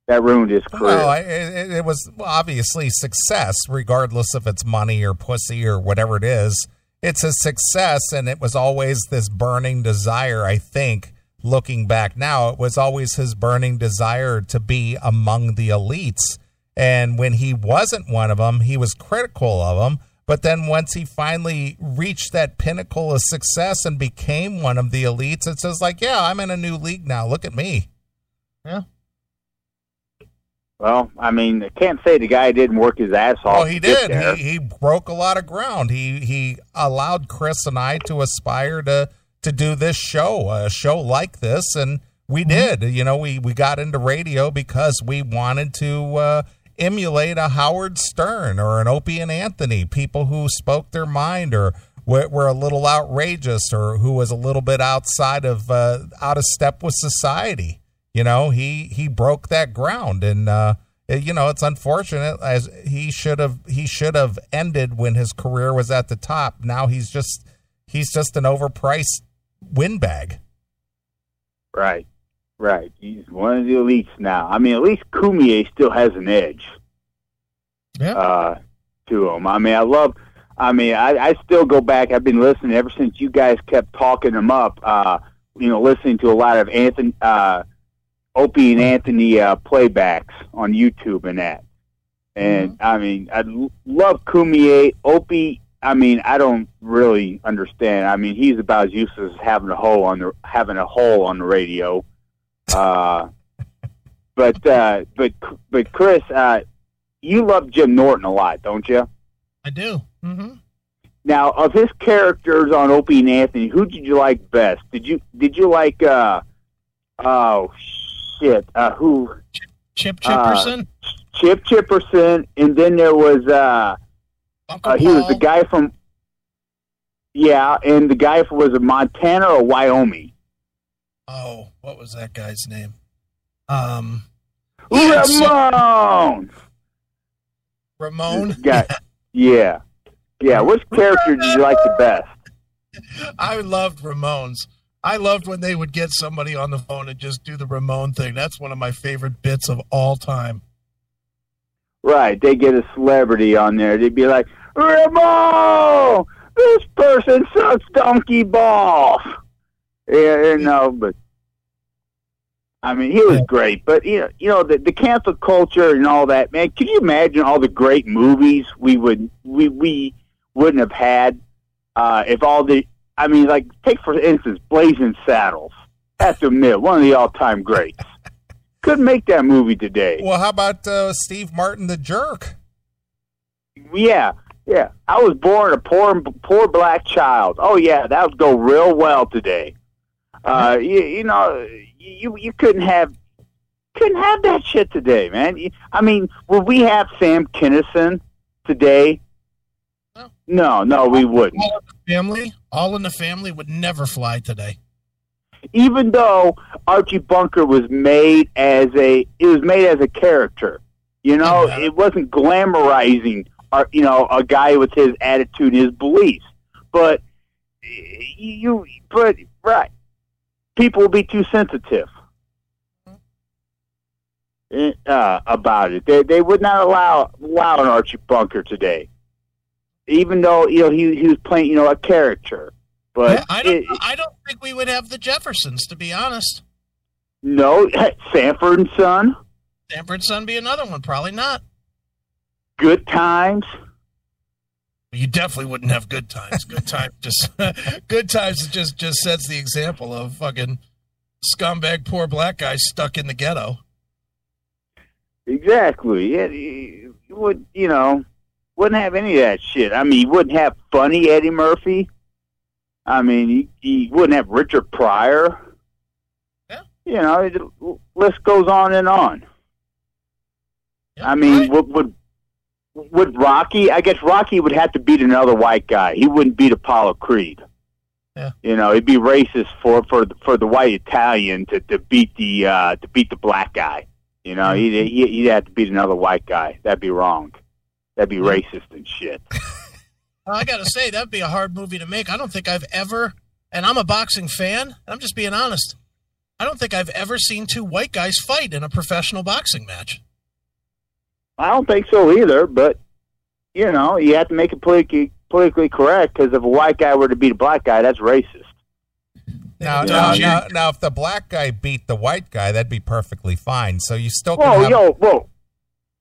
that ruined his career? Well, it, it was obviously success, regardless if it's money or pussy or whatever it is. it's a success, and it was always this burning desire. I think looking back now, it was always his burning desire to be among the elites. And when he wasn't one of them, he was critical of them. But then once he finally reached that pinnacle of success and became one of the elites, it says like, yeah, I'm in a new league now. Look at me. Yeah. Well, I mean, I can't say the guy didn't work his ass off. Well, he did. He, he broke a lot of ground. He he allowed Chris and I to aspire to to do this show, a show like this, and we did. You know, we we got into radio because we wanted to uh, emulate a Howard Stern or an Opie and Anthony, people who spoke their mind or were, a little outrageous or who was a little bit outside of uh, out of step with society. You know, he he broke that ground, and uh, you know it's unfortunate as he should have he should have ended when his career was at the top. Now he's just he's just an overpriced windbag. Right, right. He's one of the elites now. I mean, at least Cumia still has an edge Yeah. uh, to him. I mean, I love. I mean, I, I still go back. I've been listening ever since you guys kept talking him up. Uh, you know, listening to a lot of Anthony, uh, Opie and Anthony uh, playbacks on YouTube and that. And I mean, I love Cumia. Opie. I mean, I don't really understand. I mean, he's about as useless as having a hole on the having a hole on the radio. Uh, but uh, but but Chris, uh, you love Jim Norton a lot, don't you? I do. Mm-hmm. Now, of his characters on Opie and Anthony, who did you like best? Did you did you like? uh Oh shit! Uh, who? Chip Uh, Chipperson, Chip Chipperson, and then there was uh, uh he was the guy from. Yeah, and the guy was a Montana or Wyoming? Oh, what was that guy's name? Um, he had so- Ramon. Ramon. Guy. Yeah, yeah. Which character did you like the best? I loved Ramones. I loved when they would get somebody on the phone and just do the Ramon thing. That's one of my favorite bits of all time. Right, they get a celebrity on there. They'd be like, Ramon, this person sucks donkey balls. Yeah, you know, but I mean, he was great. But you know, you know, the, the cancel culture and all that, man. Can you imagine all the great movies we would we we wouldn't have had uh, if all the I mean, like take for instance, Blazing Saddles. Have to admit, one of the all-time greats. Couldn't make that movie today. Well, how about uh, Steve Martin, the jerk? Yeah, yeah. I was born a poor, poor black child. Oh yeah, that would go real well today. Uh, you, you know, you you couldn't have couldn't have that shit today, man. I mean, would we have Sam Kinison today? No. No, no, we wouldn't. All in the family, all in the family would never fly today. Even though Archie Bunker was made as a, it was made as a character. You know, Yeah. it wasn't glamorizing, or you know, a guy with his attitude, his beliefs. But you, but right, people will be too sensitive uh, about it. They they would not allow allow an Archie Bunker today, even though you know he he was playing you know a character. But I don't. it- I don't think we would have the Jeffersons, to be honest. no, Sanford and Son, Sanford and Son be another one. Probably not. Good Times. You definitely wouldn't have good times. Good times just good times just just sets the example of fucking scumbag poor black guy stuck in the ghetto. Exactly. Yeah, you would you know wouldn't have any of that shit. I mean, you wouldn't have funny Eddie Murphy. I mean, you, you wouldn't have Richard Pryor. Yeah. You know, the list goes on and on. I mean, right. would, would would Rocky? I guess Rocky would have to beat another white guy. He wouldn't beat Apollo Creed. Yeah. You know, it'd be racist for for the- for the white Italian to, to beat the uh, to beat the black guy. You know, he'd, he'd he'd have to beat another white guy. That'd be wrong. That'd be racist and shit. I gotta say that'd be a hard movie to make. I don't think I've ever, and I'm a boxing fan. I'm just being honest. I don't think I've ever seen two white guys fight in a professional boxing match. I don't think so either. But you know, you have to make it politically politically correct because if a white guy were to beat a black guy, that's racist. Now, now, now, now, if the black guy beat the white guy, that'd be perfectly fine. So you still Whoa, have, yo, whoa.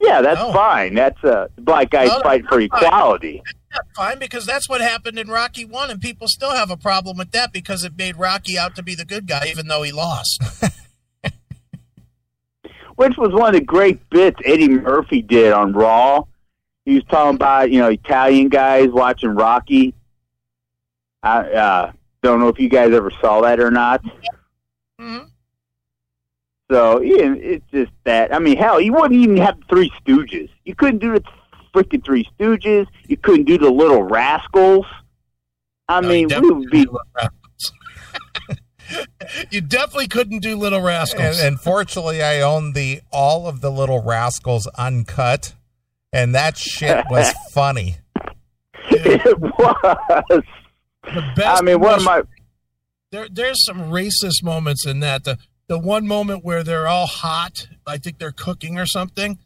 Yeah, that's No. fine. That's uh, black No, no, fighting for equality. Fine because that's what happened in Rocky One, and people still have a problem with that because it made Rocky out to be the good guy, even though he lost. which was one of the great bits Eddie Murphy did on Raw. He was talking about you know Italian guys watching Rocky. I uh, don't know if you guys ever saw that or not. Mhm. So yeah, it's just that. I mean, hell, you wouldn't even have the Three Stooges. You couldn't do the freaking Three Stooges. You couldn't do the Little Rascals. I No, mean, we would be. couldn't do Little Rascals. You definitely couldn't do Little Rascals. and fortunately, I own the all of the Little Rascals uncut, and that shit was funny. It was. the best I mean, one of commercial- my. there there's some racist moments in that. The the one moment where they're all hot, I think they're cooking or something,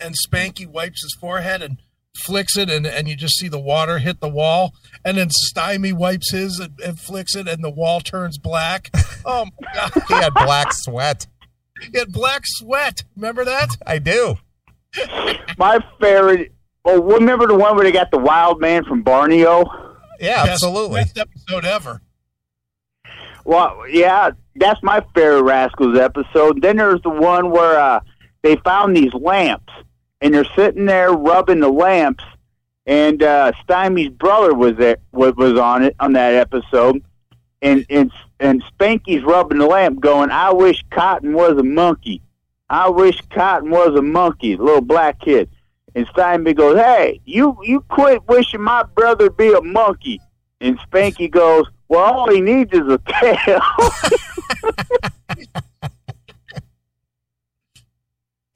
and Spanky wipes his forehead and flicks it, and, and you just see the water hit the wall, and then Stymie wipes his and, and flicks it, and the wall turns black. Oh my god, He had black sweat. he had black sweat. Remember that? I do. My favorite. Oh, remember the one where they got the wild man from Borneo? Yeah, Best- absolutely. Best episode ever. Well, yeah, that's my favorite Rascals episode. Then there's the one where uh, they found these lamps, and they're sitting there rubbing the lamps, and uh, Stymie's brother was there was, on it on that episode, and and and Spanky's rubbing the lamp, going, "I wish Cotton was a monkey. I wish Cotton was a monkey." The little black kid, and Stymie goes, "Hey, you you quit wishing my brother be a monkey." And Spanky goes, "Well, all he needs is a tail."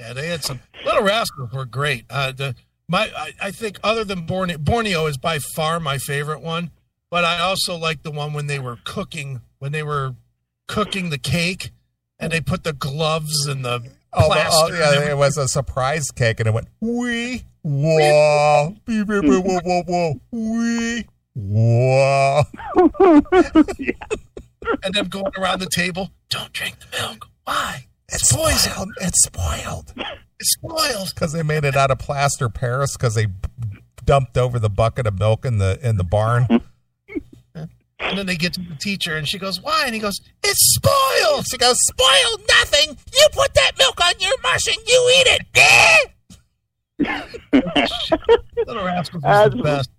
Yeah, they had some Little Rascals were great. Uh, the my I, I think other than Borneo, Borneo is by far my favorite one. But I also like the one when they were cooking when they were cooking the cake and they put the gloves and the Oh, plaster. oh yeah, it was a surprise cake, and it went wee whoa, beep, beep, whoa, whoa, whoa, wee whoa. and them going around the table. Don't drink the milk. Why? It's poison. spoiled. It's spoiled It's spoiled. because they made it out of plaster Paris because they dumped over the bucket of milk in the in the barn. And then they get to the teacher and she goes, "Why?" And he goes, "It's spoiled." She goes, spoiled nothing. You put that milk on your mush and you eat it. Little Rascals was That's- the best.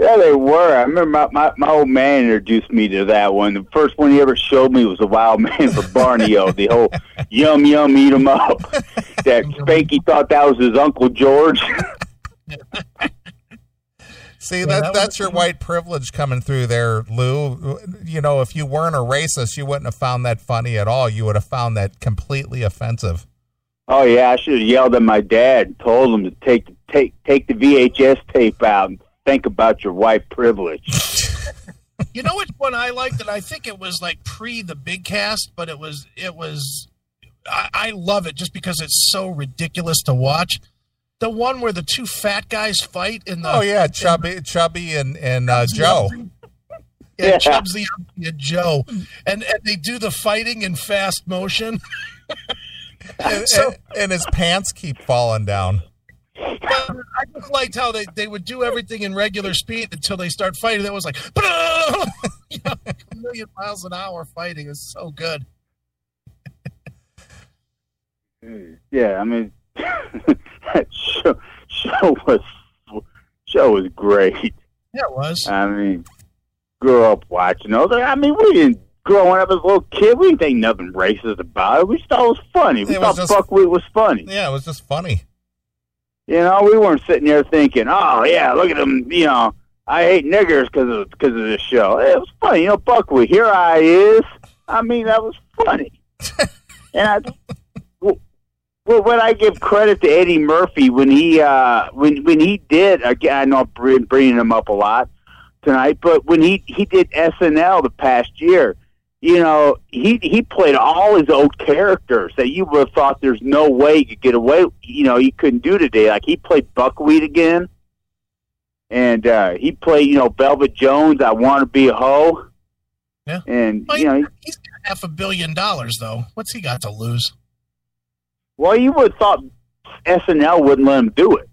Yeah, they were. I remember my, my, my old man introduced me to that one. The first one he ever showed me was the Wild Man from Borneo. the whole yum yum eat 'em up. That Spanky thought that was his Uncle George. See, Yeah, that, that that's your white privilege coming through there, Lou. You know, if you weren't a racist, you wouldn't have found that funny at all. You would have found that completely offensive. oh yeah, I should have yelled at my dad and told him to take take take the VHS tape out and think about your white privilege. You know which one I liked, and I think it was like pre the big cast, but it was it was. I, I love it just because it's so ridiculous to watch. The one where the two fat guys fight in the Oh yeah, Chubby, Chubby, and and uh, Joe. Yeah, Yeah. Chubbs the and Joe, and and they do the fighting in fast motion. And, So- and, and his pants keep falling down. I just liked how they, they would do everything in regular speed until they start fighting. That was like, you know, like a million miles an hour fighting is so good. Yeah, I mean, that show show was show was great. Yeah, it was. I mean, grew up watching those. I mean, we didn't growing up as a little kid. We didn't think nothing racist about it. We just thought it was funny. We It was thought just- buckwheat was funny. Yeah, it was just funny. You know, we weren't sitting there thinking, "Oh yeah, look at them." You know, I hate niggers because of because of this show. It was funny. You know, buckwheat. Here I is. I mean, that was funny. and I, well, when I give credit to Eddie Murphy when he uh when when he did again, I know I'm br- bringing him up a lot tonight, but when he he did SNL the past year, you know, he he played all his old characters that you would have thought there's no way he could get away. You know, he couldn't do today. Like he played Buckwheat again. and uh, he played, you know, Velvet Jones. I want to be a hoe. Yeah. And Well, you know, he- he's got half a billion dollars, though. What's he got to lose? well, you would have thought SNL wouldn't let him do it.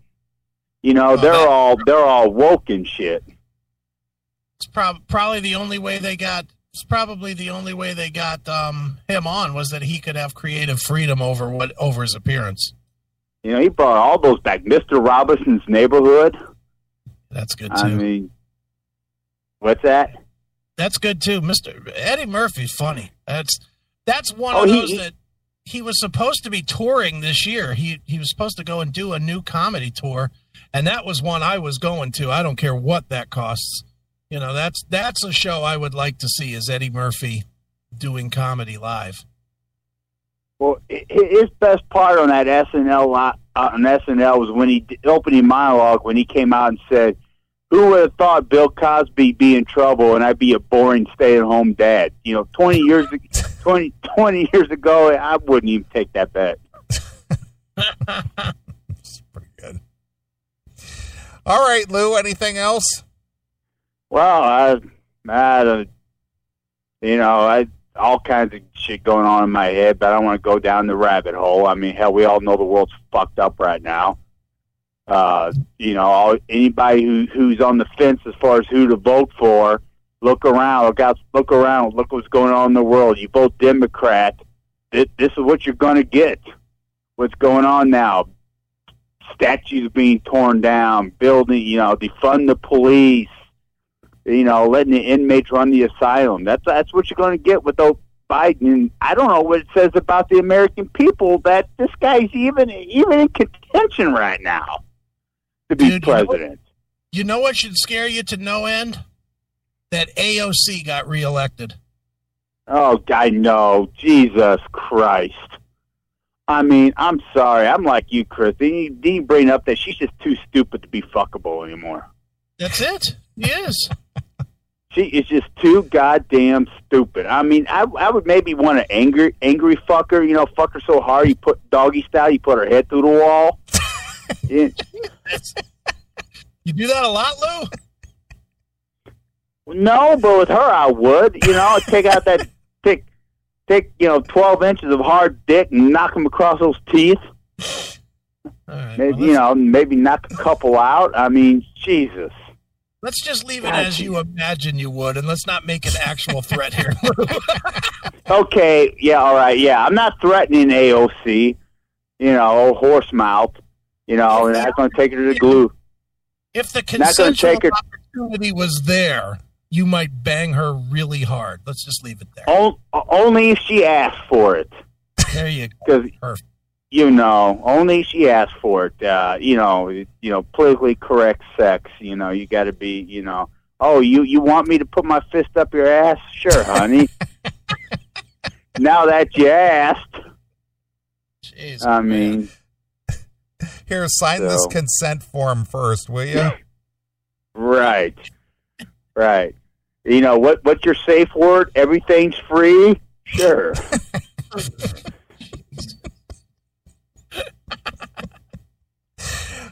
You know, they're that- all they're all woke and shit. It's prob- probably the only way they got. It's probably the only way they got um, him on was that he could have creative freedom over what over his appearance. You know, he brought all those back. Mister Robinson's Neighborhood. That's good too. I mean, what's that? That's good too, Mister Eddie Murphy's funny. That's that's one Oh, of those he- that he was supposed to be touring this year. He he was supposed to go and do a new comedy tour, and that was one I was going to. I don't care what that costs. You know, that's that's a show I would like to see is Eddie Murphy doing comedy live. Well, his best part on that SNL lot, uh, on SNL was when he did opening monologue when he came out and said, "Who would have thought Bill Cosby be in trouble and I'd be a boring stay-at-home dad?" You know, twenty years, 20, 20 years ago, I wouldn't even take that bet. It's pretty good. All right, Lou. Anything else? Well, I, I don't, you know, I all kinds of shit going on in my head, but I don't want to go down the rabbit hole. I mean, hell, we all know the world's fucked up right now. Uh, you know, all, anybody who who's on the fence as far as who to vote for, look around, look out, look around, look what's going on in the world. You vote Democrat, this, this is what you're going to get. What's going on now? Statues being torn down, building, you know, defund the police you know, letting the inmates run the asylum. That's that's what you're going to get with those Biden. And I don't know what it says about the American people that this guy's even even in contention right now to be Dude, you know what? president. You know what should scare you to no end? That AOC got reelected. Oh, God, no, Jesus Christ. I mean, I'm sorry. I'm like you, Chris. Didn't bring up that she's just too stupid to be fuckable anymore? That's it. He is. She is just too goddamn stupid. I mean, I I would maybe want to angry angry fuck her. You know, fuck her so hard you put doggy style, you put her head through the wall. Yeah. You do that a lot, Lou? No, but with her, I would. You know, take out that thick, take you know twelve inches of hard dick and knock him across those teeth. All right. Maybe, well, you know, maybe knock a couple out. I mean, Jesus. Let's just leave it God, as you imagine you would, and let's not make an actual threat here. Okay, yeah, all right, yeah. I'm not threatening AOC. You know, horse mouth. You know, and I'm going to take her to the glue. if the consensual take her- opportunity was there, you might bang her really hard. Let's just leave it there. O- only if she asks for it. There you go. Perfect. You know only she asked for it. Uh, you know, you know, politically correct sex. You know, you got to be. You know, oh, you you want me to put my fist up your ass? Sure, honey. now that you asked, Jeez, I man. mean, Here, sign this consent form first, will you? right, right. You know what? What's your safe word? Everything's free. Sure.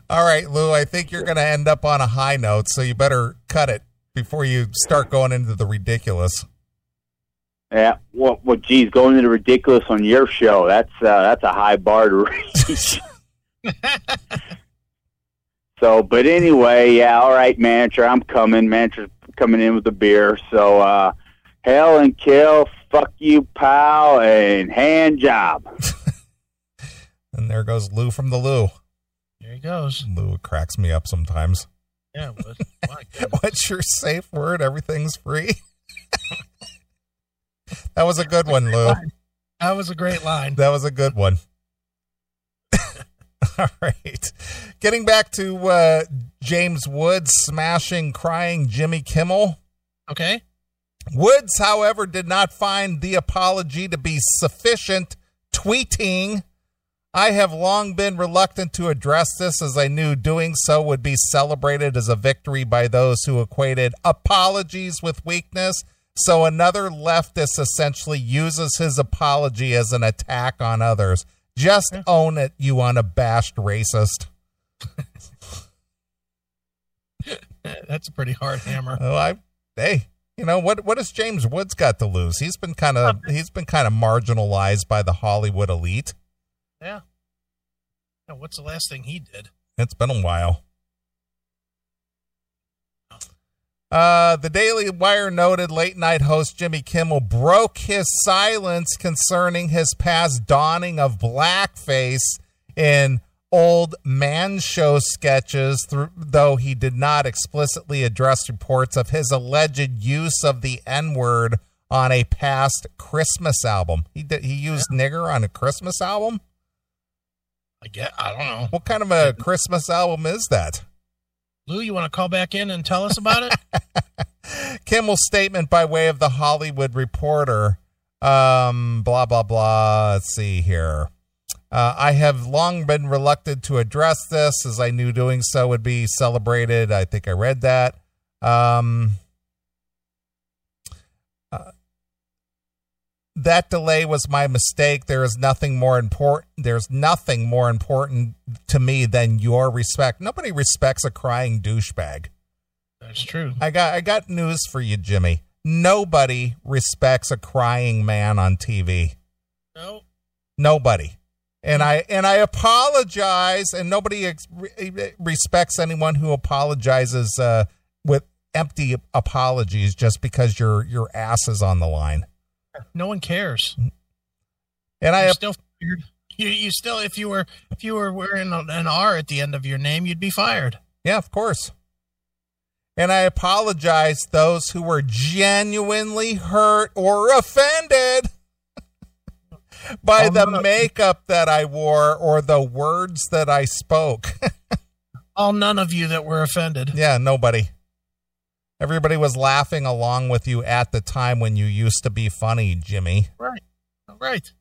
All right, Lou. I think you're going to end up on a high note, so you better cut it before you start going into the ridiculous. Yeah. Well, well, geez, going into ridiculous on your show. That's uh, that's a high bar to reach. So, but anyway, yeah, all right, manager, I'm coming. Manager's coming in with a beer. So, uh, hell and kill, fuck you, pal, and hand job. And there goes Lou from the Lou. There he goes. Lou cracks me up sometimes. Yeah, but. What's your safe word? Everything's free. that was a good one, Lou. that was a great line. That was a good one. All right. Getting back to uh, James Woods smashing, crying Jimmy Kimmel. Okay. Woods, however, did not find the apology to be sufficient, tweeting, I have long been reluctant to address this as I knew doing so would be celebrated as a victory by those who equated apologies with weakness. So another leftist essentially uses his apology as an attack on others. Just own it, you unabashed racist. That's a pretty hard hammer. Oh, I hey, you know what? What has James Woods got to lose? He's been kind of he's been kind of marginalized by the Hollywood elite. Yeah. Now, what's the last thing he did? It's been a while. Uh, the Daily Wire noted late night host Jimmy Kimmel broke his silence concerning his past donning of blackface in old man show sketches, through, though he did not explicitly address reports of his alleged use of the N word on a past Christmas album. He did, he used nigger on a Christmas album. I get. I don't know. What kind of a Christmas album is that? Lou, you want to call back in and tell us about it? Kimmel's statement by way of the Hollywood Reporter. Um, blah blah blah. Let's see here. Uh, I have long been reluctant to address this, as I knew doing so would be celebrated. I think I read that. Um, that delay was my mistake. There is nothing more important. There's nothing more important to me than your respect. Nobody respects a crying douchebag. That's true. I got I got news for you, Jimmy. Nobody respects a crying man on TV. No. Nobody. And I and I apologize and nobody ex- respects anyone who apologizes uh, with empty apologies just because your your ass is on the line. No one cares. And I You're still fired. You, you still, if you were, if you were wearing an R at the end of your name, you'd be fired. Yeah, of course. And I apologize those who were genuinely hurt or offended by the makeup that I wore or the words that I spoke. All none of you that were offended. yeah, nobody. Everybody was laughing along with you at the time when you used to be funny, Jimmy. Right. Right.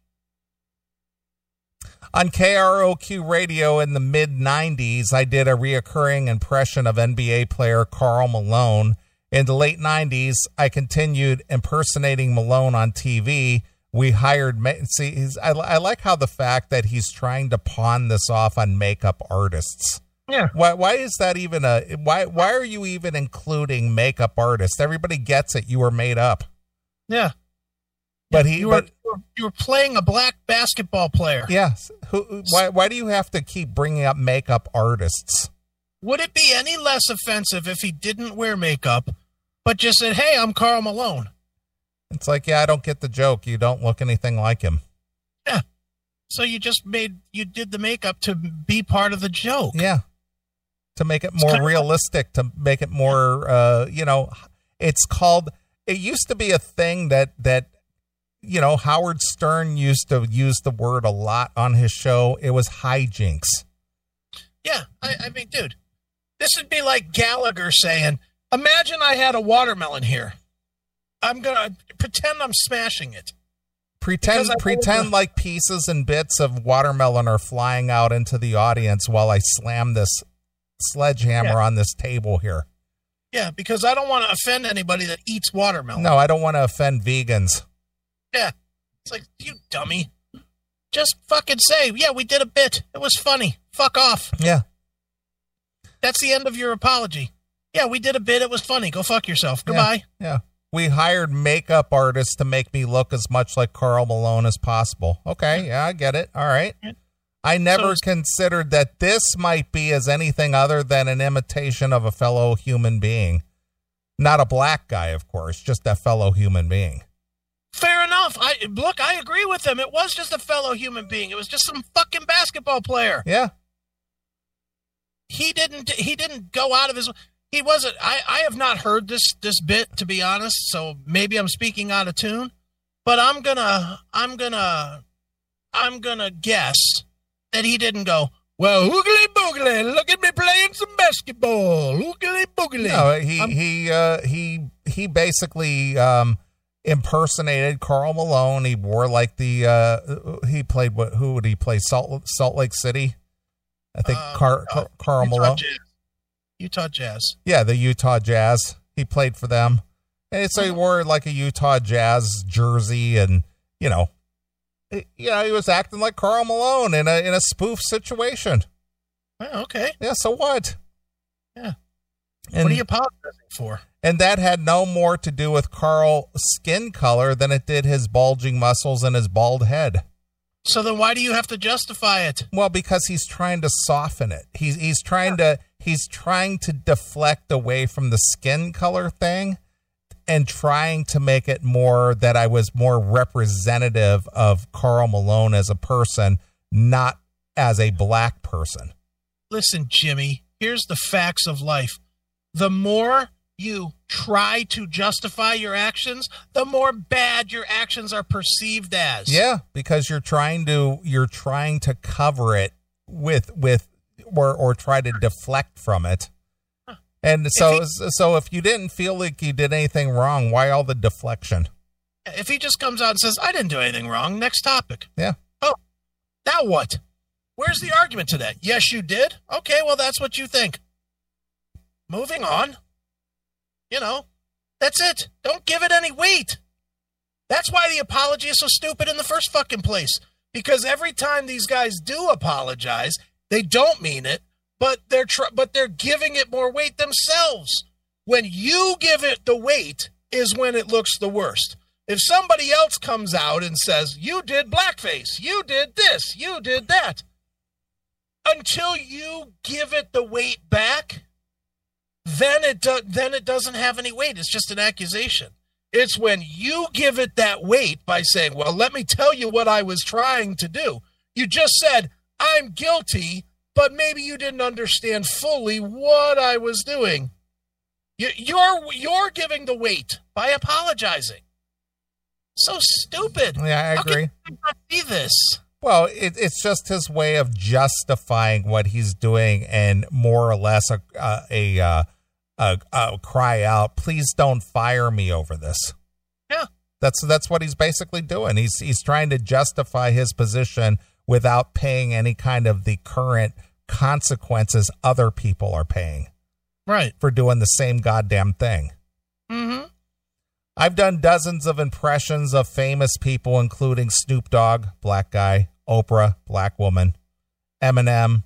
On KROQ radio in the mid 90s, I did a reoccurring impression of NBA player Karl Malone. In the late 90s, I continued impersonating Malone on TV. We hired, see, he's, I, I like how the fact that he's trying to pawn this off on makeup artists. Yeah. Why, why is that even a, why, why are you even including makeup artists? Everybody gets it. You were made up. Yeah. But he, you were, but you were playing a black basketball player. yes. Who, why, why do you have to keep bringing up makeup artists? Would it be any less offensive if he didn't wear makeup, but just said, "Hey, I'm Karl Malone"? It's like, yeah, I don't get the joke. You don't look anything like him. Yeah. So you just made you did the makeup to be part of the joke. Yeah. To make it more realistic, to make it more, uh, you know, it's called, it used to be a thing that, that, you know, Howard Stern used to use the word a lot on his show. It was hijinks. Yeah, I, I mean, dude, this would be like Gallagher saying, "Imagine I had a watermelon here. I'm gonna pretend I'm smashing it." Pretend, pretend like pieces and bits of watermelon are flying out into the audience while I slam this sledgehammer Yeah. on this table here. Yeah, because I don't want to offend anybody that eats watermelon. No, I don't want to offend vegans. Yeah, it's like you dummy. Just fucking say, "Yeah, we did a bit. It was funny. Fuck off." Yeah. That's the end of your apology. Yeah, we did a bit. It was funny. Go fuck yourself. Goodbye. Yeah. We hired makeup artists to make me look as much like Karl Malone as possible. Okay, yeah, I get it. All right. I never So- considered that this might be as anything other than an imitation of a fellow human being. Not a black guy, of course, just a fellow human being. Fair enough. I look. I agree with him. It was just a fellow human being. It was just some fucking basketball player. Yeah. he didn't he didn't go out of his he wasn't I, I have not heard this this bit to be honest so maybe i'm speaking out of tune but i'm gonna i'm gonna i'm gonna guess that he didn't go well oogly boogly look at me playing some basketball oogly boogly No, he I'm- he uh he he basically um impersonated Karl Malone. He wore like the uh he played what who would he play Salt Salt Lake City? I think Uh, Car, uh, Karl Utah Malone. Jazz. Utah Jazz. Yeah, the Utah Jazz. He played for them. And so he wore like a Utah Jazz jersey and, you know, you know, he was acting like Karl Malone in a in a spoof situation. Oh, okay. Yeah, so what? Yeah. And, what are you apologizing for? and that had no more to do with Karl's skin color than it did his bulging muscles and his bald head. So then why do you have to justify it? Well, because he's trying to soften it. He's he's trying to he's trying to deflect away from the skin color thing and trying to make it more that I was more representative of Karl Malone as a person, not as a black person. Listen, Jimmy, here's the facts of life. The more you try to justify your actions, the more bad your actions are perceived as. Yeah, because you're trying to you're trying to cover it with with or or try to deflect from it. And so so if you didn't feel like you did anything wrong, why all the deflection? If he just comes out and says, I didn't do anything wrong, next topic. Yeah. Oh, now what? Where's the argument to that? Yes, you did. Okay, well, that's what you think. Moving on. You know, that's it. Don't give it any weight. That's why the apology is so stupid in the first fucking place. Because every time these guys do apologize, they don't mean it, but they're tr- but they're giving it more weight themselves. When you give it the weight is when it looks the worst. If somebody else comes out and says, "You did blackface, you did this, you did that," until you give it the weight back, then it do- then it doesn't have any weight. It's just an accusation. It's when you give it that weight by saying, "Well, let me tell you what I was trying to do." You just said, "I'm guilty," but maybe you didn't understand fully what I was doing. You, you're you're giving the weight by apologizing. So stupid. Yeah, I agree. not see this? Well, it, it's just his way of justifying what he's doing, and more or less a a, a, uh, a, a cry out, "Please don't fire me over this." Yeah. That's that's what he's basically doing. He's he's trying to justify his position without paying any kind of the current consequences other people are paying Right. for doing the same goddamn thing. Mm-hmm. I've done dozens of impressions of famous people, including Snoop Dogg, black guy, Oprah, black woman, Eminem,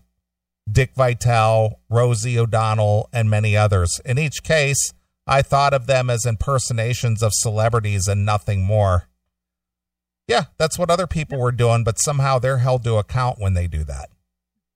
Dick Vitale, Rosie O'Donnell, and many others. In each case, I thought of them as impersonations of celebrities and nothing more. Yeah, that's what other people were doing, but somehow they're held to account when they do that.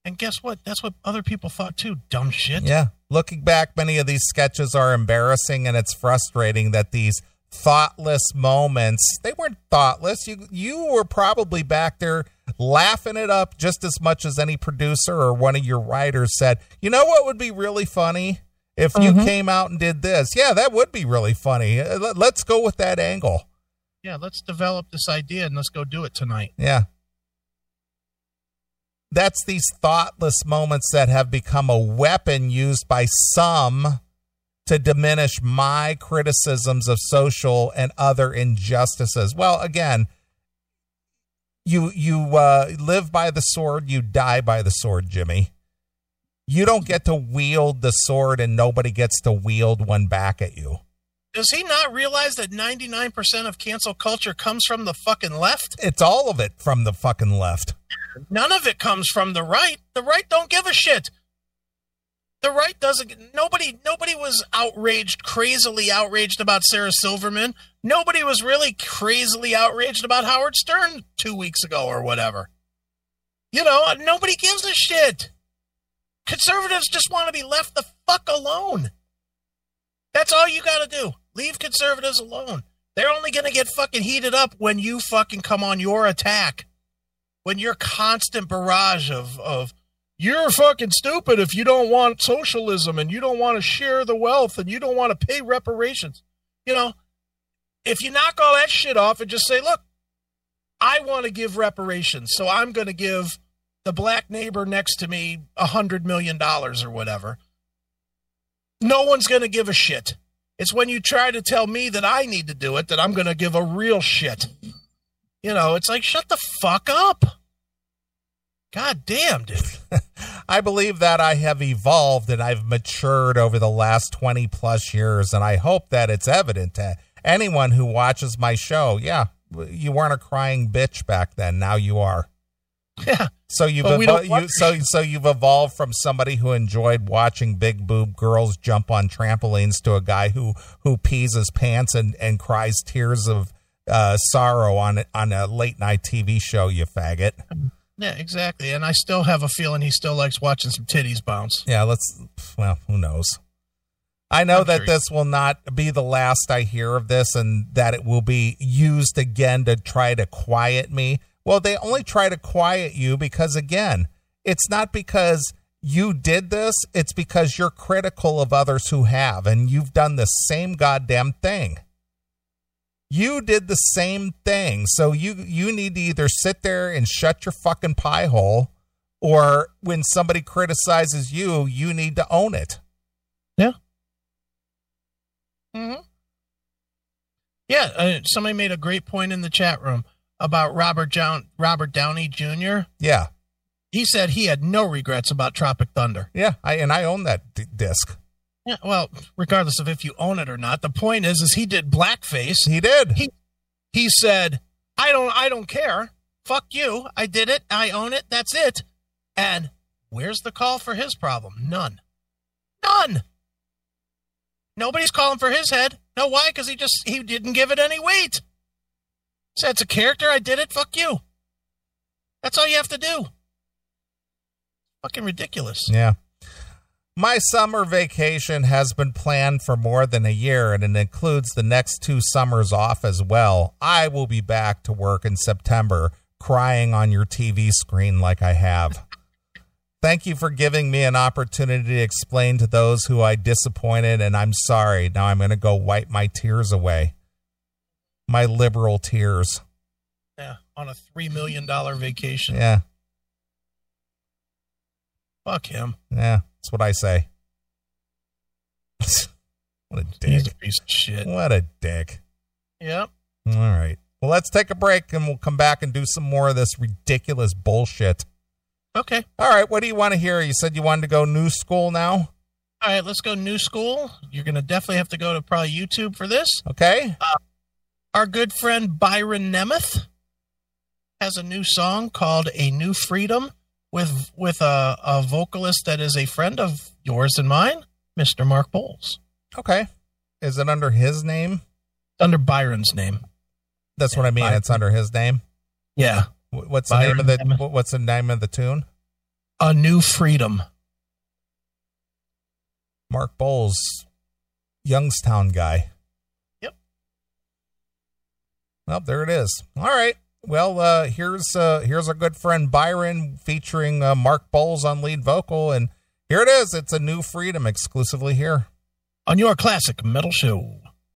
And guess what? That's what other people thought too. Dumb shit. Yeah. Looking back, many of these sketches are embarrassing and it's frustrating that these thoughtless moments, they weren't thoughtless. You you were probably back there laughing it up just as much as any producer or one of your writers said, "You know what would be really funny? If you came out and did this." Yeah, that would be really funny. Uh, Let's go with that angle. Yeah, let's develop this idea and let's go do it tonight. Yeah. That's these thoughtless moments that have become a weapon used by some to diminish my criticisms of social and other injustices. Well, again, you you uh, live by the sword, you die by the sword, Jimmy. You don't get to wield the sword, and nobody gets to wield one back at you. Does he not realize that 99% of cancel culture comes from the fucking left? It's all of it from the fucking left. None of it comes from the right. The right don't give a shit. The right doesn't nobody nobody was outraged, crazily outraged about Sarah Silverman. Nobody was really crazily outraged about Howard Stern 2 weeks ago or whatever. You know, uh, nobody gives a shit. Conservatives just want to be left the fuck alone. That's all you got to do. Leave conservatives alone. They're only going to get fucking heated up when you fucking come on your attack. When your constant barrage of, of you're fucking stupid if you don't want socialism and you don't want to share the wealth and you don't want to pay reparations. You know, if you knock all that shit off and just say, look, I want to give reparations, so I'm going to give the black neighbor next to me a hundred million dollars or whatever. No one's going to give a shit. It's when you try to tell me that I need to do it that I'm going to give a real shit. You know, it's like, shut the fuck up. God damn, dude. I believe that I have evolved and I've matured over the last 20 plus years, and I hope that it's evident to anyone who watches my show. Yeah, you weren't a crying bitch back then. Now you are. Yeah. So you've Well, we evol- don't want you, so so you've evolved from somebody who enjoyed watching big boob girls jump on trampolines to a guy who who pees his pants and, and cries tears of uh, sorrow on on a late night TV show. You faggot. Yeah, exactly. And I still have a feeling he still likes watching some titties bounce. Yeah, let's. Well, who knows? I know I'm that sure- this will not be the last I hear of this, and that it will be used again to try to quiet me. Well, they only try to quiet you because, again, it's not because you did this, it's because you're critical of others who have, and you've done the same goddamn thing. You did the same thing. So you you need to either sit there and shut your fucking pie hole or when somebody criticizes you, you need to own it. Yeah. hmm Yeah, uh, somebody made a great point in the chat room about Robert Down- Robert Downey Jr. Yeah. He said he had no regrets about Tropic Thunder. Yeah, I and I own that d- disc. Yeah, well, regardless of if you own it or not, the point is, is he did blackface. He did. He he said, "I don't, I don't care. Fuck you. I did it. I own it. That's it." And where's the call for his problem? None. None. Nobody's calling for his head. No, why? Because he just he didn't give it any weight. It's a character. I did it. Fuck you. That's all you have to do. Fucking ridiculous. Yeah. My summer vacation has been planned for more than a year and it includes the next two summers off as well. I will be back to work in September, crying on your TV screen like I have. Thank you for giving me an opportunity to explain to those who I disappointed, and I'm sorry. Now I'm going to go wipe my tears away. My liberal tears. Yeah, on a three million dollar vacation. Yeah, Fuck him. yeah, that's what I say. what a dick. He's a piece of shit. What a dick. Yep. All right. Well, let's take a break and we'll come back and do some more of this ridiculous bullshit. Okay. All right. What do you want to hear? You said you wanted to go new school now? All right, let's go new school. You're going to definitely have to go to probably YouTube for this. Okay. Uh, Our good friend Byron Nemeth has a new song called A New Freedom with with a, a vocalist that is a friend of yours and mine, Mr. Mark Boals. Okay. Is it under his name? Under Byron's name. That's what I mean. Byron. It's under his name. Yeah. Wh- What's the name of the Nemeth. What's the name of the tune? A New Freedom. Mark Boals, Youngstown guy. Well, there it is. All right. Well, uh, here's uh, here's our good friend Byron featuring uh, Mark Boals on lead vocal, and here it is. It's a new freedom exclusively here. On your classic metal show.